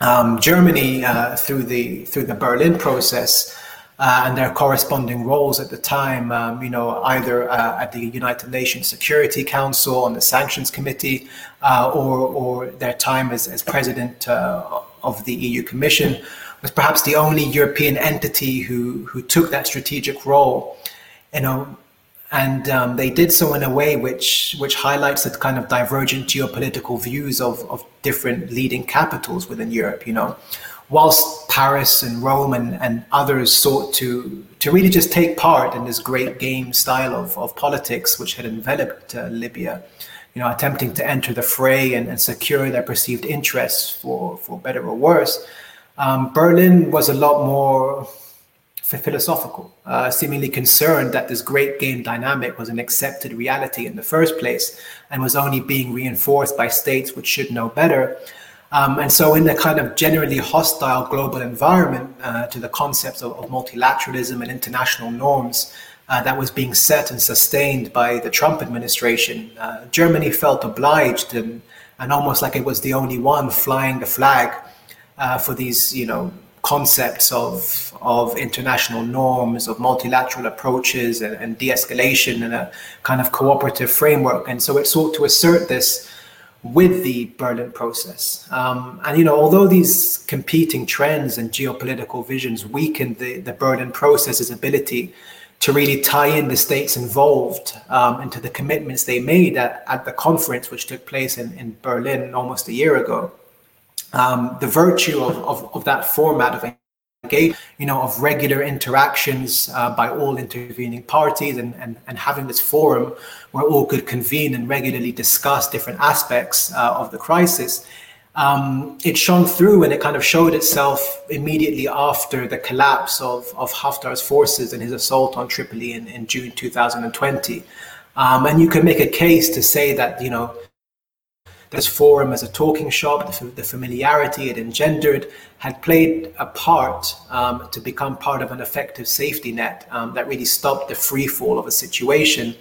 [SPEAKER 5] Um, Germany, uh, through the through the Berlin process uh, and their corresponding roles at the time, um, you know, either uh, at the United Nations Security Council on the Sanctions Committee, uh, or or their time as, as president of the EU Commission, was perhaps the only European entity who who took that strategic role, you know, and um, they did so in a way which which highlights the kind of divergent geopolitical views of of different leading capitals within Europe. You know, whilst Paris and Rome and, and others sought to to really just take part in this great game style of, of politics which had enveloped uh, Libya, you know, attempting to enter the fray and, and secure their perceived interests for, for better or worse um, Berlin was a lot more philosophical, uh, seemingly concerned that this great game dynamic was an accepted reality in the first place and was only being reinforced by states which should know better. Um, and so, in the kind of generally hostile global environment uh, to the concepts of, of, multilateralism and international norms uh, that was being set and sustained by the Trump administration, uh, Germany felt obliged and, and almost like it was the only one flying the flag uh, for these, you know, concepts of of international norms, of multilateral approaches, and, and de-escalation, and a kind of cooperative framework. And so it sought to assert this with the Berlin process. Um, and you know, although these competing trends and geopolitical visions weakened the, the Berlin process's ability to really tie in the states involved um, into the commitments they made at, at the conference, which took place in, in Berlin almost a year ago um, the virtue of, of, of, that format of engage, you know, of regular interactions uh, by all intervening parties and, and, and having this forum where all could convene and regularly discuss different aspects uh, of the crisis. Um, it shone through and it kind of showed itself immediately after the collapse of, of Haftar's forces and his assault on Tripoli in, in June 2020. Um, and you can make a case to say that, you know, this forum as a talking shop, the, the familiarity it engendered had played a part um, to become part of an effective safety net um, that really stopped the free fall of a situation.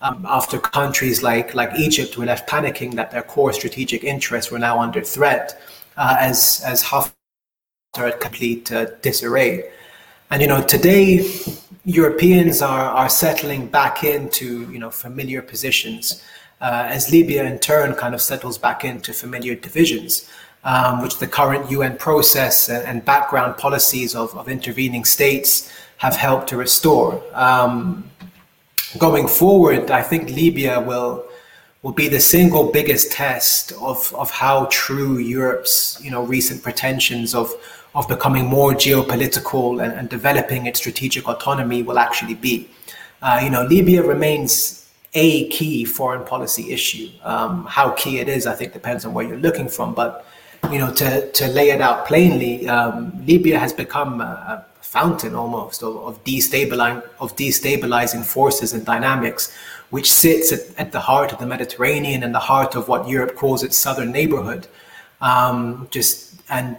[SPEAKER 5] Um, after countries like, like Egypt were left panicking that their core strategic interests were now under threat uh, as, as Haftar had complete uh, disarray. And you know, today Europeans are, are settling back into you know familiar positions uh, as Libya in turn kind of settles back into familiar divisions, um, which the current UN process and, and background policies of, of, intervening states have helped to restore. Um, going forward, I think Libya will will be the single biggest test of, of how true Europe's you know recent pretensions of of becoming more geopolitical and, and developing its strategic autonomy will actually be. Uh, you know, Libya remains a key foreign policy issue. Um, how key it is, I think, depends on where you're looking from. But you know, to to lay it out plainly, um, Libya has become a, a fountain almost of, of destabilizing of destabilizing forces and dynamics, which sits at, at, the heart of the Mediterranean and the heart of what Europe calls its southern neighborhood. Um, just and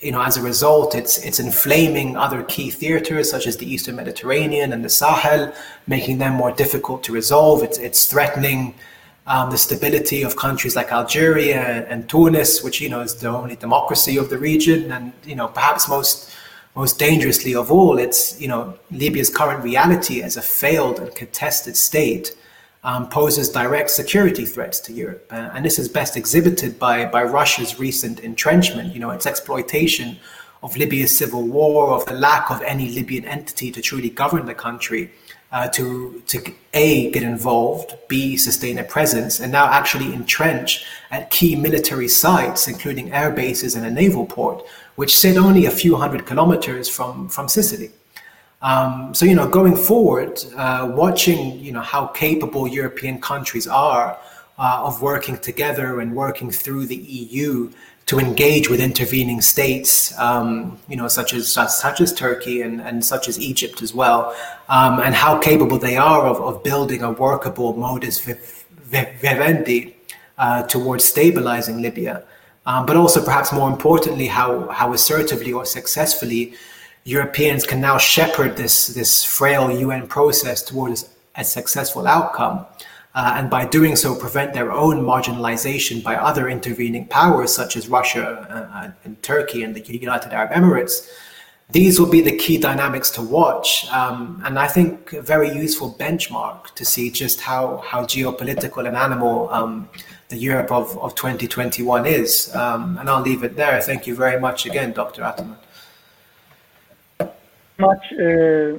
[SPEAKER 5] you know, as a result, it's it's inflaming other key theaters such as the Eastern Mediterranean and the Sahel, making them more difficult to resolve. It's it's threatening um, the stability of countries like Algeria and Tunis, which you know is the only democracy of the region, and you know perhaps most most dangerously of all, it's you know Libya's current reality as a failed and contested state um, poses direct security threats to Europe. Uh, and this is best exhibited by, by Russia's recent entrenchment, you know, its exploitation of Libya's civil war, of the lack of any Libyan entity to truly govern the country, uh, to, to A, get involved, B, sustain a presence, and now actually entrench at key military sites, including air bases and a naval port, which sit only a few hundred kilometers from, from Sicily. Um, so, you know, going forward, uh, watching, you know, how capable European countries are uh, of working together and working through the EU to engage with intervening states, um, you know, such as such as Turkey and, and such as Egypt as well, um, and how capable they are of, of building a workable modus vivendi uh, towards stabilizing Libya, um, but also perhaps more importantly, how how assertively or successfully Europeans can now shepherd this, this frail UN process towards a successful outcome. Uh, and by doing so, prevent their own marginalization by other intervening powers such as Russia uh, and Turkey and the United Arab Emirates. These will be the key dynamics to watch, um, and I think a very useful benchmark to see just how, how geopolitical and animal um, the Europe of, of 2021 is. Um, and I'll leave it there. Thank you very much again, Dr. Ataman
[SPEAKER 1] much, uh, uh,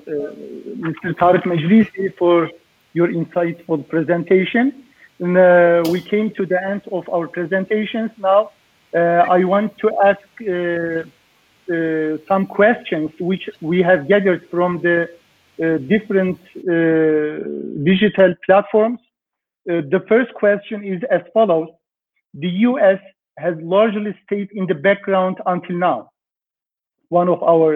[SPEAKER 1] Mr. Tarek Megerisi, for your insightful presentation. Uh, we came to the end of our presentations now. Uh, I want to ask uh, uh, some questions which we have gathered from the different digital platforms. the first question is as follows. The US has largely stayed in the background until now. One of our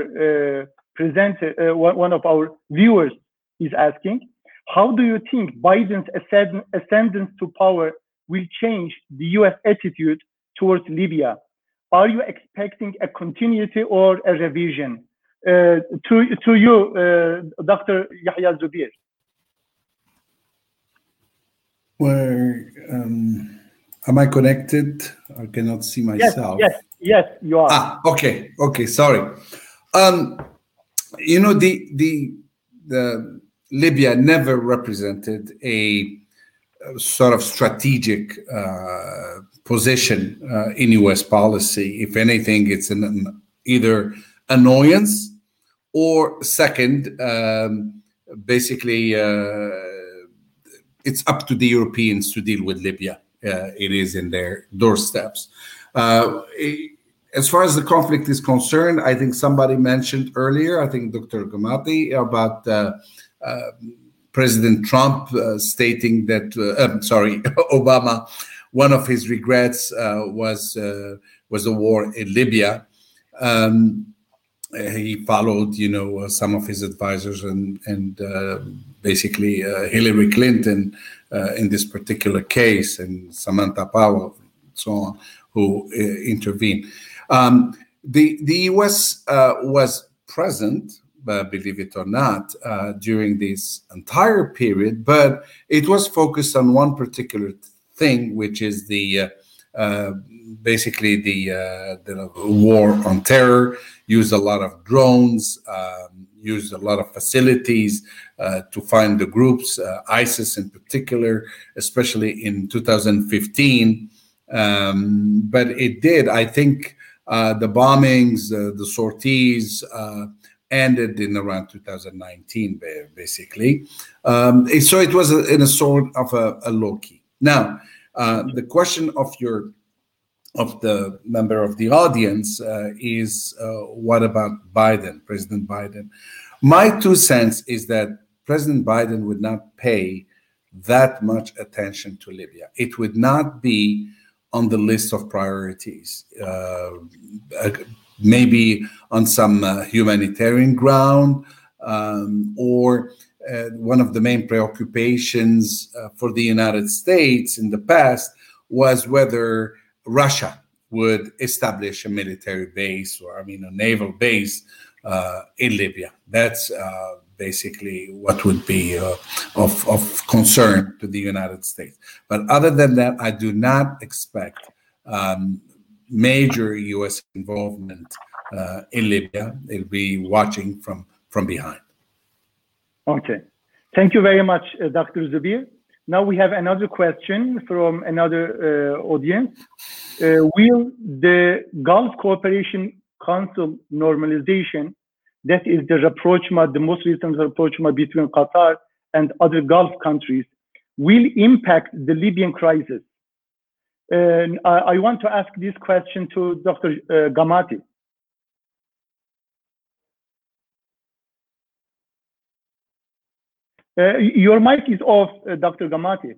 [SPEAKER 1] presenter, uh, one of our viewers is asking, how do you think Biden's ascendance to power will change the U.S. attitude towards Libya? Are you expecting a continuity or a revision? Uh, to, to you, uh, Dr. Yahya Zoubir.
[SPEAKER 2] Where um, am I connected? I cannot see myself.
[SPEAKER 1] Yes, yes, yes, you are.
[SPEAKER 2] Ah, okay, okay. Sorry. Um, you know the the the Libya never represented a, sort of strategic uh, position uh, in U.S. policy. If anything, it's an, an either annoyance or second, um, basically, uh, it's up to the Europeans to deal with Libya. Uh, it is in their doorsteps. Uh, as far as the conflict is concerned, I think somebody mentioned earlier, I think Dr. Gamati, about uh, uh, President Trump uh, stating that, I'm sorry, Obama, one of his regrets was was the war in Libya. Um, he followed, you know, uh, some of his advisors and and uh, basically uh, Hillary Clinton in this particular case and Samantha Power, so on, who intervened. Um, the the U.S. was present, believe it or not, during this entire period, but it was focused on one particular thing, which is the uh, basically the, uh, the war on terror, used a lot of drones, um, used a lot of facilities uh, to find the groups, uh, ISIS in particular, especially in 2015. Um, but it did, I think, uh, the bombings, the sorties, ended in around 2019, basically. Um, so it was a, in a sort of a, a low key. Now, uh, the question of your of the member of the audience uh, is uh, what about Biden, President Biden? My two cents is that President Biden would not pay that much attention to Libya. It would not be on the list of priorities. Uh, maybe on some uh, humanitarian ground um, or uh, one of the main preoccupations uh, for the United States in the past was whether Russia would establish a military base or, I mean, a naval base uh, in Libya. That's uh, basically what would be uh, of, of concern to the United States. But other than that, I do not expect um, major U.S. involvement uh, in Libya. They'll be watching from, from behind.
[SPEAKER 1] Okay. Thank you very much, uh, Dr. Zoubir. Now we have another question from another uh, audience. Uh, will the Gulf Cooperation Council normalization, that is the rapprochement, the most recent rapprochement between Qatar and other Gulf countries, will impact the Libyan crisis? And I, I want to ask this question to Dr. Uh, Gamati. Uh, your mic is off, uh, Dr. Gamati.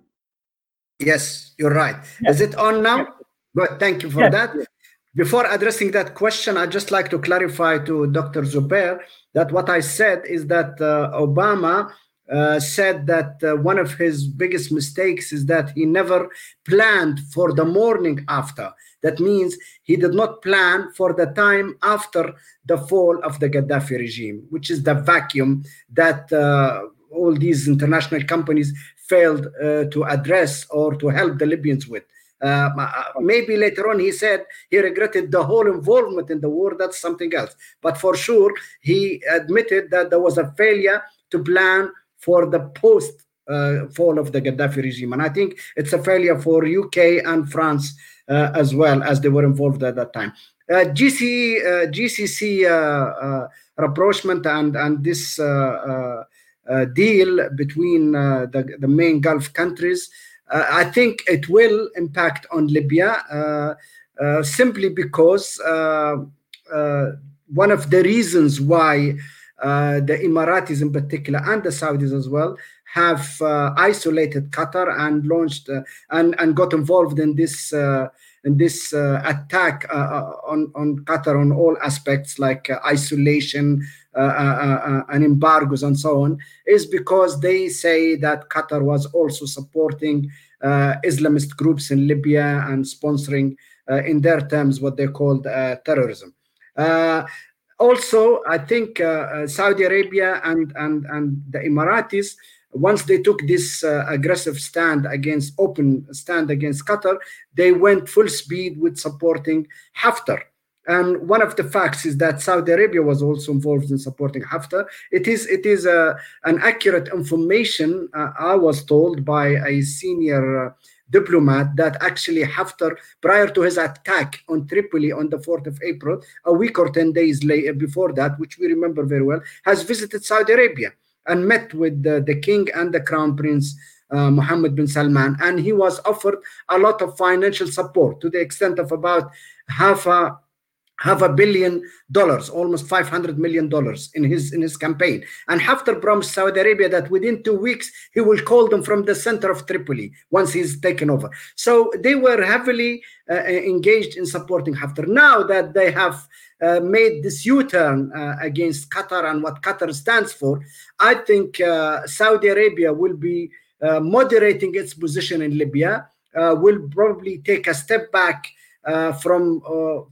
[SPEAKER 3] Yes, you're right. Yes. Is it on now? Yes. Good. Thank you for yes. that. Before addressing that question, I'd just like to clarify to Dr. Zoubir that what I said is that uh, Obama uh, said that uh, one of his biggest mistakes is that he never planned for the morning after. That means he did not plan for the time after the fall of the Gaddafi regime, which is the vacuum that uh, all these international companies failed uh, to address or to help the Libyans with. Uh, uh, maybe later on he said he regretted the whole involvement in the war. That's something else. But for sure, he admitted that there was a failure to plan for the post uh, fall of the Gaddafi regime. And I think it's a failure for UK and France uh, as well as they were involved at that time. Uh, GC, GCC rapprochement and, and this uh, deal between uh, the, the main Gulf countries, uh, Uh, I think it will impact on Libya uh, uh, simply because one of the reasons why the Emiratis in particular and the Saudis as well have uh, isolated Qatar and launched uh, and and got involved in this in this uh, attack uh, uh, on on Qatar on all aspects like uh, isolation uh, uh, and embargoes and so on is because they say that Qatar was also supporting Islamist groups in Libya and sponsoring, in their terms, what they called terrorism. Also, I think uh, Saudi Arabia and, and, and the Emiratis, once they took this uh, aggressive stand against, open stand against Qatar, they went full speed with supporting Haftar. And one of the facts is that Saudi Arabia was also involved in supporting Haftar. It is it is uh, an accurate information. Uh, I was told by a senior uh, diplomat that actually Haftar, prior to his attack on Tripoli on the 4th of April, a week or 10 days later before that, which we remember very well, has visited Saudi Arabia and met with the, the king and the crown prince uh, Mohammed bin Salman, and he was offered a lot of financial support to the extent of about half a half a billion dollars, almost 500 million dollars in his in his campaign. And Haftar promised Saudi Arabia that within two weeks he will call them from the center of Tripoli once he's taken over. So they were heavily uh, engaged in supporting Haftar. Now that they have uh, made this U-turn uh, against Qatar and what Qatar stands for, I think uh, Saudi Arabia will be uh, moderating its position in Libya. Uh, will probably take a step back from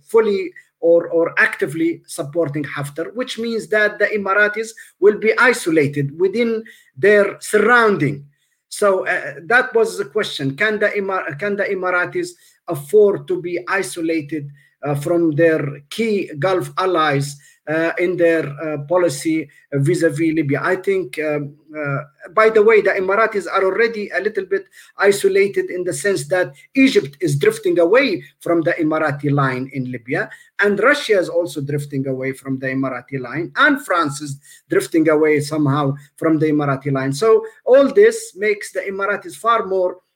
[SPEAKER 3] fully or, or actively supporting Haftar, which means that the Emiratis will be isolated within their surrounding. So uh, that was the question: Can the Emir- can the Emiratis afford to be isolated uh, from their key Gulf allies uh, in their uh, policy vis-a-vis Libya. I think, um, uh, by the way, the Emiratis are already a little bit isolated in the sense that Egypt is drifting away from the Emirati line in Libya, and Russia is also drifting away from the Emirati line, and France is drifting away somehow from the Emirati line. So all this makes the Emiratis far more uh, uh,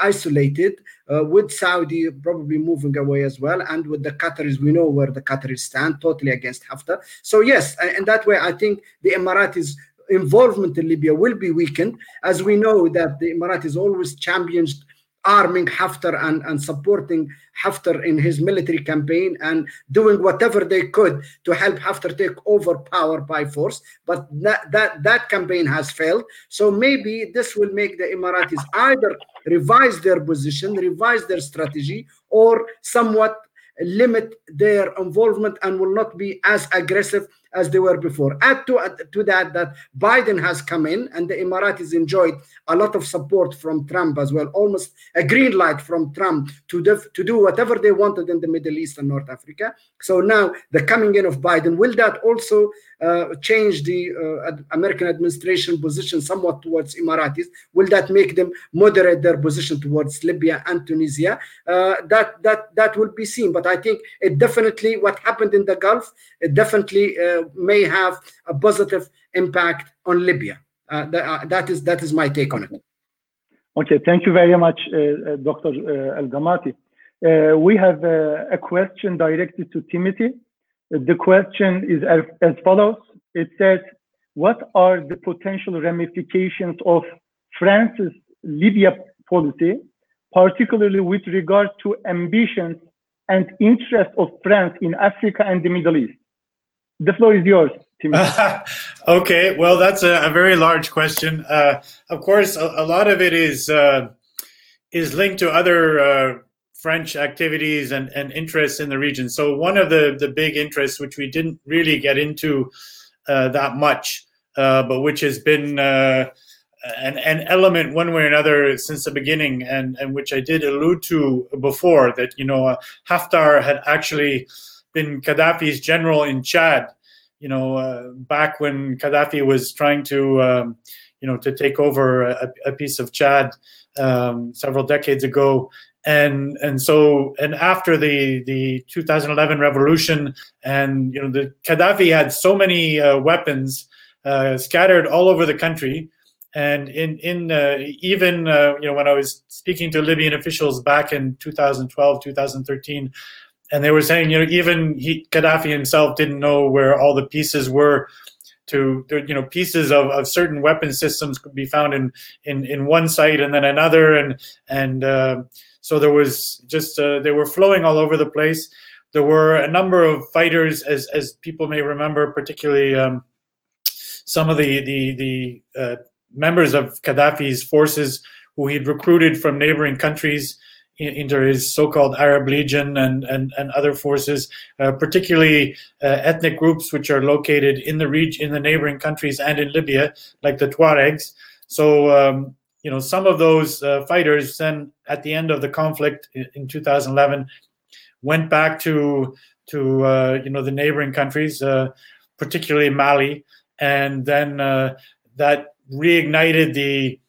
[SPEAKER 3] isolated, uh, with Saudi probably moving away as well, and with the Qataris, we know where the Qataris stand, totally against Haftar. So yes, in that way, I think the Emiratis involvement in Libya will be weakened, as we know that the Emiratis always championed arming Haftar and, and supporting Haftar in his military campaign and doing whatever they could to help Haftar take over power by force. But that, that, that campaign has failed. So maybe this will make the Emiratis either revise their position, revise their strategy, or somewhat limit their involvement and will not be as aggressive as they were before. Add to, add to that that Biden has come in and the Emiratis enjoyed a lot of support from Trump as well, almost a green light from Trump to, def, to do whatever they wanted in the Middle East and North Africa. So now the coming in of Biden, will that also uh, change the uh, American administration position somewhat towards Emiratis? Will that make them moderate their position towards Libya and Tunisia? Uh, that, that, that will be seen. But I think it definitely, what happened in the Gulf, it definitely uh, may have a positive impact on Libya. Uh, that, uh, that is that is my take on it.
[SPEAKER 1] Okay, thank you very much, uh, Dr. El Gamati. we have a question directed to Timothy. The question is as, as follows. It says, what are the potential ramifications of France's Libya policy, particularly with regard to ambitions and interests of France in Africa and the Middle East? The floor is yours.
[SPEAKER 4] okay, well, that's a, a, very large question. Uh, of course, a, a, lot of it is uh, is linked to other uh, French activities and, and interests in the region. So one of the the big interests, which we didn't really get into uh, that much, uh, but which has been uh, an, an element one way or another since the beginning, and and which I did allude to before, that you know Haftar had actually been Gaddafi's general in Chad you know, uh, back when Gaddafi was trying to, um, you know, to take over a, a piece of Chad um, several decades ago, and and so and after the the 2011 revolution, and you know, the Gaddafi had so many uh, weapons uh, scattered all over the country. And in in uh, even uh, you know when I was speaking to Libyan officials back in 2012 2013 and they were saying, you know, even he, Gaddafi himself didn't know where all the pieces were to you know pieces of, of certain weapon systems could be found in in in one site and then another. And and uh, so there was just uh, they were flowing all over the place. There were a number of fighters as as people may remember particularly um, some of the the the uh, members of Gaddafi's forces who he'd recruited from neighboring countries into his so-called Arab Legion and and, and other forces, uh, particularly uh, ethnic groups which are located in the region, in the neighboring countries, and in Libya, like the Tuaregs. So um, you know some of those uh, fighters then, at the end of the conflict in, in 2011, went back to to uh, you know the neighboring countries, uh, particularly Mali, and then uh, that reignited the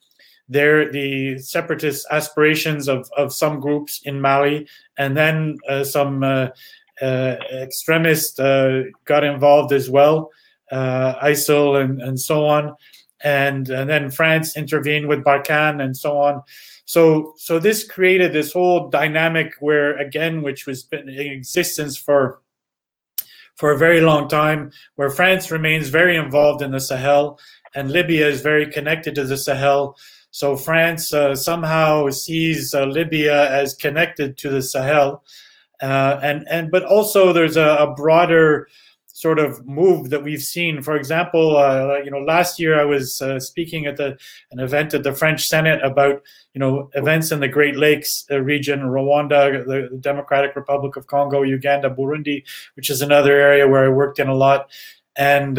[SPEAKER 4] their the separatist aspirations of, of some groups in Mali, and then uh, some uh, uh, extremists uh, got involved as well, uh, ISIL and, and so on, and and then France intervened with Barkhane and so on. So so this created this whole dynamic where again, which was been in existence for for a very long time, where France remains very involved in the Sahel and Libya is very connected to the Sahel. So France uh, somehow sees uh, Libya as connected to the Sahel, uh, and and but also there's a, a, broader sort of move that we've seen. For example, uh, you know, last year I was uh, speaking at the, an event at the French Senate about you know events in the Great Lakes uh, region, Rwanda, the, Democratic Republic of Congo, Uganda, Burundi, which is another area where I worked in a lot. And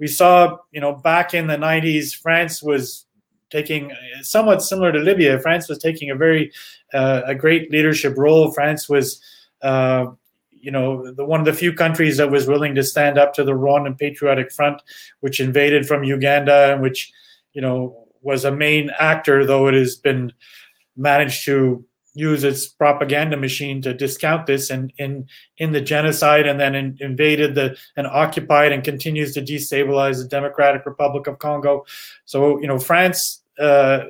[SPEAKER 4] we saw, you know, back in the 90s, France was taking somewhat similar to Libya. France was taking a very uh, a great leadership role. France was, uh, you know, the, one of the few countries that was willing to stand up to the Rwandan Patriotic Front, which invaded from Uganda and which, you know, was a main actor, though it has been managed to use its propaganda machine to discount this and in in the genocide and then in, invaded the and occupied and continues to destabilize the democratic republic of congo so you know france uh,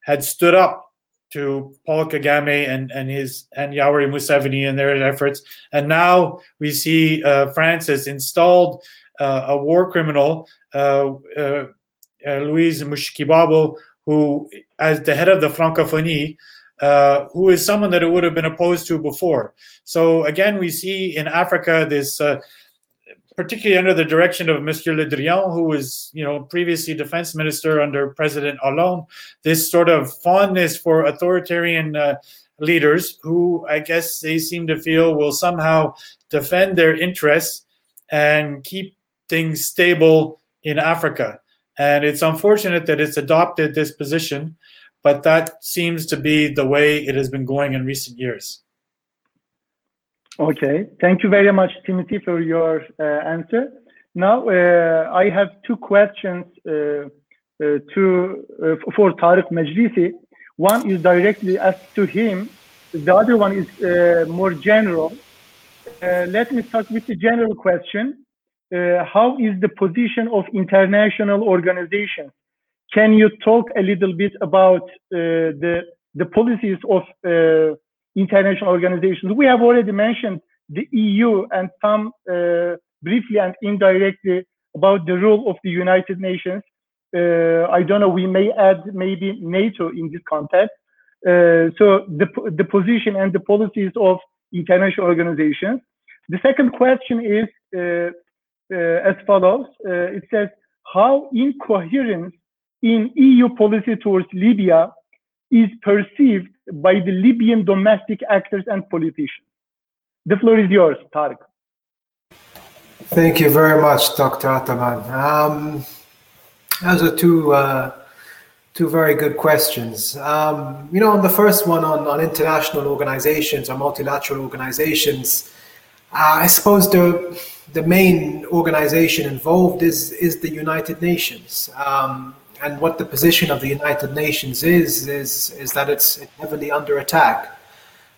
[SPEAKER 4] had stood up to Paul Kagame and, and his and Yoweri Museveni and their efforts. And now we see uh, France has installed uh, a war criminal, uh, uh, uh Louise Mushikiwabo, who, as the head of the Francophonie, uh, who is someone that it would have been opposed to before. So again, we see in Africa this particularly under the direction of Monsieur Le Drian, who was, you know, previously defense minister under President Hollande, this sort of fondness for authoritarian uh, leaders who I guess they seem to feel will somehow defend their interests and keep things stable in Africa. And it's unfortunate that it's adopted this position, but that seems to be the way it has been going in recent years.
[SPEAKER 1] Okay, thank you very much, Timothy, for your uh, answer. Now, uh, I have two questions uh, uh to uh, for Tarek Megerisi. One is directly asked to him. The other one is uh, more general. let me start with the general question. how is the position of international organizations? Can you talk a little bit about the the policies of international organizations. We have already mentioned the EU and some uh, briefly and indirectly about the role of the United Nations. Uh, I don't know, we may add maybe NATO in this context. Uh, so the, the position and the policies of international organizations. The second question is uh, uh, as follows. Uh, it says, how incoherence in EU policy towards Libya is perceived by the Libyan domestic actors and politicians. The floor is yours, Tarek.
[SPEAKER 5] Thank you very much, Dr. Ataman. Um, those are two uh, two very good questions. Um, you know, on the first one on, on international organizations or multilateral organizations, uh, I suppose the the main organization involved is is the United Nations. Um, and what the position of the United Nations is is is that it's heavily under attack.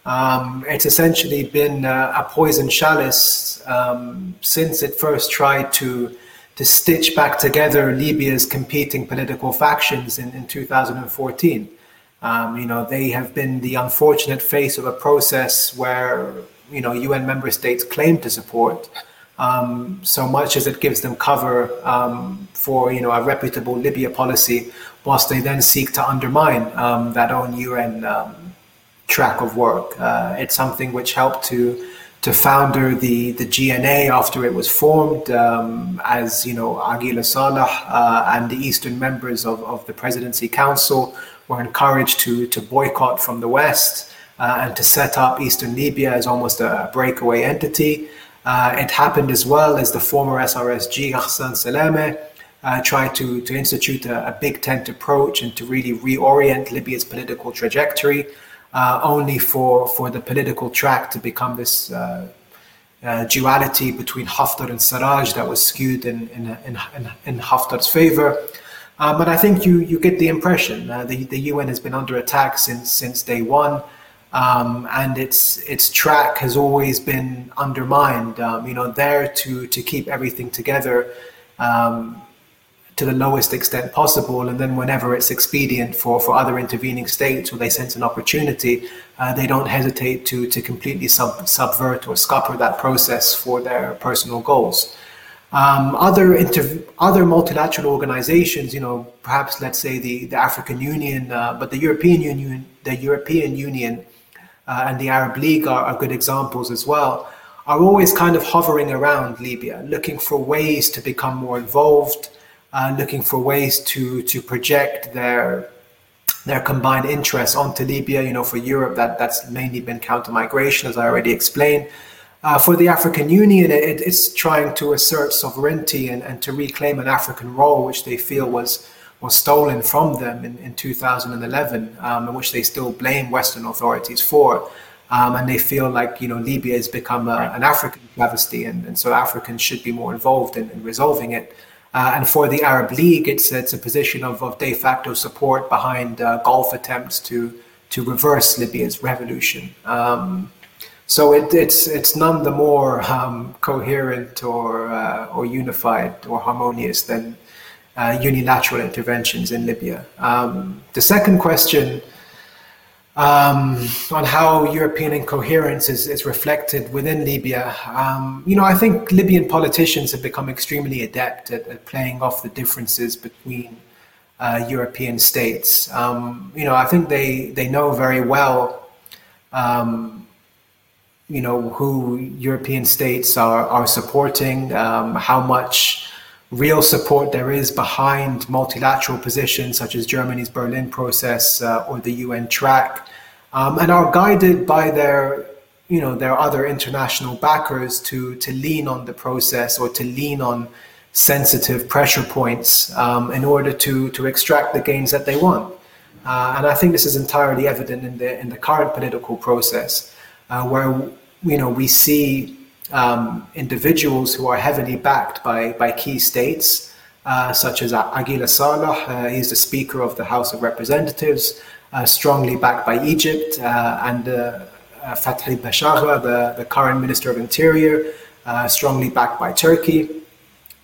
[SPEAKER 5] Um, it's essentially been uh, a poison chalice um, since it first tried to to stitch back together Libya's competing political factions in, in 2014. Um, you know, they have been the unfortunate face of a process where you know UN member states claim to support, um, so much as it gives them cover um, for you know a reputable Libya policy, whilst they then seek to undermine um, that own UN um, track of work. Uh, it's something which helped to to founder the the GNA after it was formed, um, as you know, Aguila Saleh uh, and the eastern members of, of the Presidency Council were encouraged to to boycott from the West uh, and to set up Eastern Libya as almost a breakaway entity. Uh, it happened as well as the former SRSG Ghassan Salameh uh, tried to, to institute a, a, big tent approach and to really reorient Libya's political trajectory, uh, only for, for the political track to become this uh, uh, duality between Haftar and Sarraj that was skewed in, in, in, in Haftar's favor. Uh, but I think you, you get the impression the, the UN has been under attack since, since day one um, and its its track has always been undermined. Um, you know, there to to keep everything together um, to the lowest extent possible, and then whenever it's expedient for for other intervening states or they sense an opportunity, uh, they don't hesitate to to completely sub, subvert or scupper that process for their personal goals. Um, other inter- other multilateral organizations, you know, perhaps let's say the, the African Union, uh, but the European Union, the European Union uh, and the Arab League are, are, good examples as well, are always kind of hovering around Libya, looking for ways to become more involved, uh, looking for ways to to project their their combined interests onto Libya. You know, for Europe, that that's mainly been counter migration, as I already explained. Uh, for the African Union, it, it's trying to assert sovereignty and, and to reclaim an African role, which they feel was was stolen from them in, in 2011, um, and which they still blame Western authorities for. Um, and they feel like you know Libya has become a, an African travesty, and, and so Africans should be more involved in, in resolving it. Uh, and for the Arab League, it's it's a position of, of de facto support behind uh, Gulf attempts to to reverse Libya's revolution. Um, so it, it's it's none the more um, coherent or uh, or unified or harmonious than uh, unilateral interventions in Libya. Um, the second question um, on how European incoherence is, is reflected within Libya, um, you know, I think Libyan politicians have become extremely adept at, at playing off the differences between uh, European states. Um, you know, I think they, they know very well, um, you know, who European states are, are supporting, um, how much real support there is behind multilateral positions such as Germany's Berlin process uh, or the UN track, um, and are guided by their you know their other international backers to to lean on the process or to lean on sensitive pressure points um, in order to to extract the gains that they want. Uh, and I think this is entirely evident in the in the current political process, uh, where you know we see um, individuals who are heavily backed by, by key states, uh, such as Aguila Saleh. Uh, he's the Speaker of the House of Representatives, uh, strongly backed by Egypt, uh, and uh, uh, Fathi Bashagha, the, the current Minister of Interior, strongly backed by Turkey.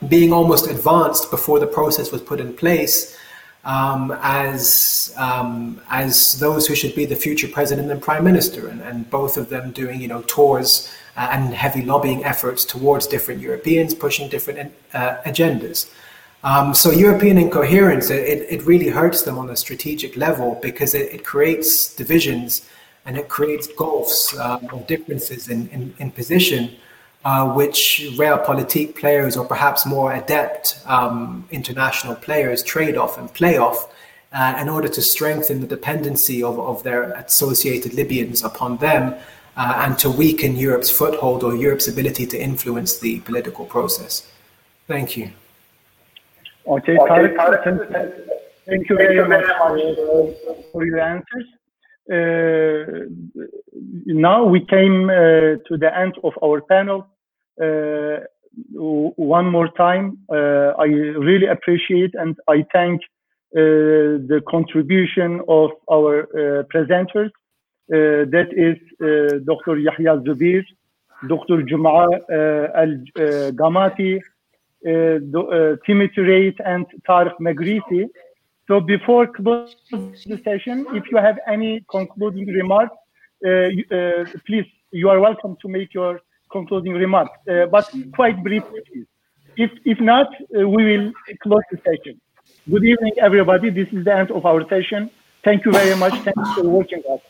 [SPEAKER 5] Being almost advanced before the process was put in place, um, as um, as those who should be the future president and prime minister, and, and both of them doing you know tours uh, and heavy lobbying efforts towards different Europeans pushing different uh, agendas. Um, so European incoherence, it, it really hurts them on a strategic level because it, it creates divisions and it creates gulfs uh, of differences in, in, in position, uh, which realpolitik players or perhaps more adept um, international players trade off and play off uh, in order to strengthen the dependency of, of their associated Libyans upon them uh, and to weaken Europe's foothold or Europe's ability to influence the political process. Thank you.
[SPEAKER 1] Okay, Tarek, thank you very much for, for your answers. Uh, now we came uh, to the end of our panel. Uh, one more time, uh, I really appreciate and I thank uh, the contribution of our uh, presenters uh, that is uh, Dr. Yahia Zoubir, Dr. Juma uh, El Gamati, Timothy Reit, and Tarek Megerisi. So before closing the session, if you have any concluding remarks, please, you are welcome to make your concluding remarks, uh, but quite briefly. If if not, uh, we will close the session. Good evening, everybody. This is the end of our session. Thank you very much. Thanks for watching us.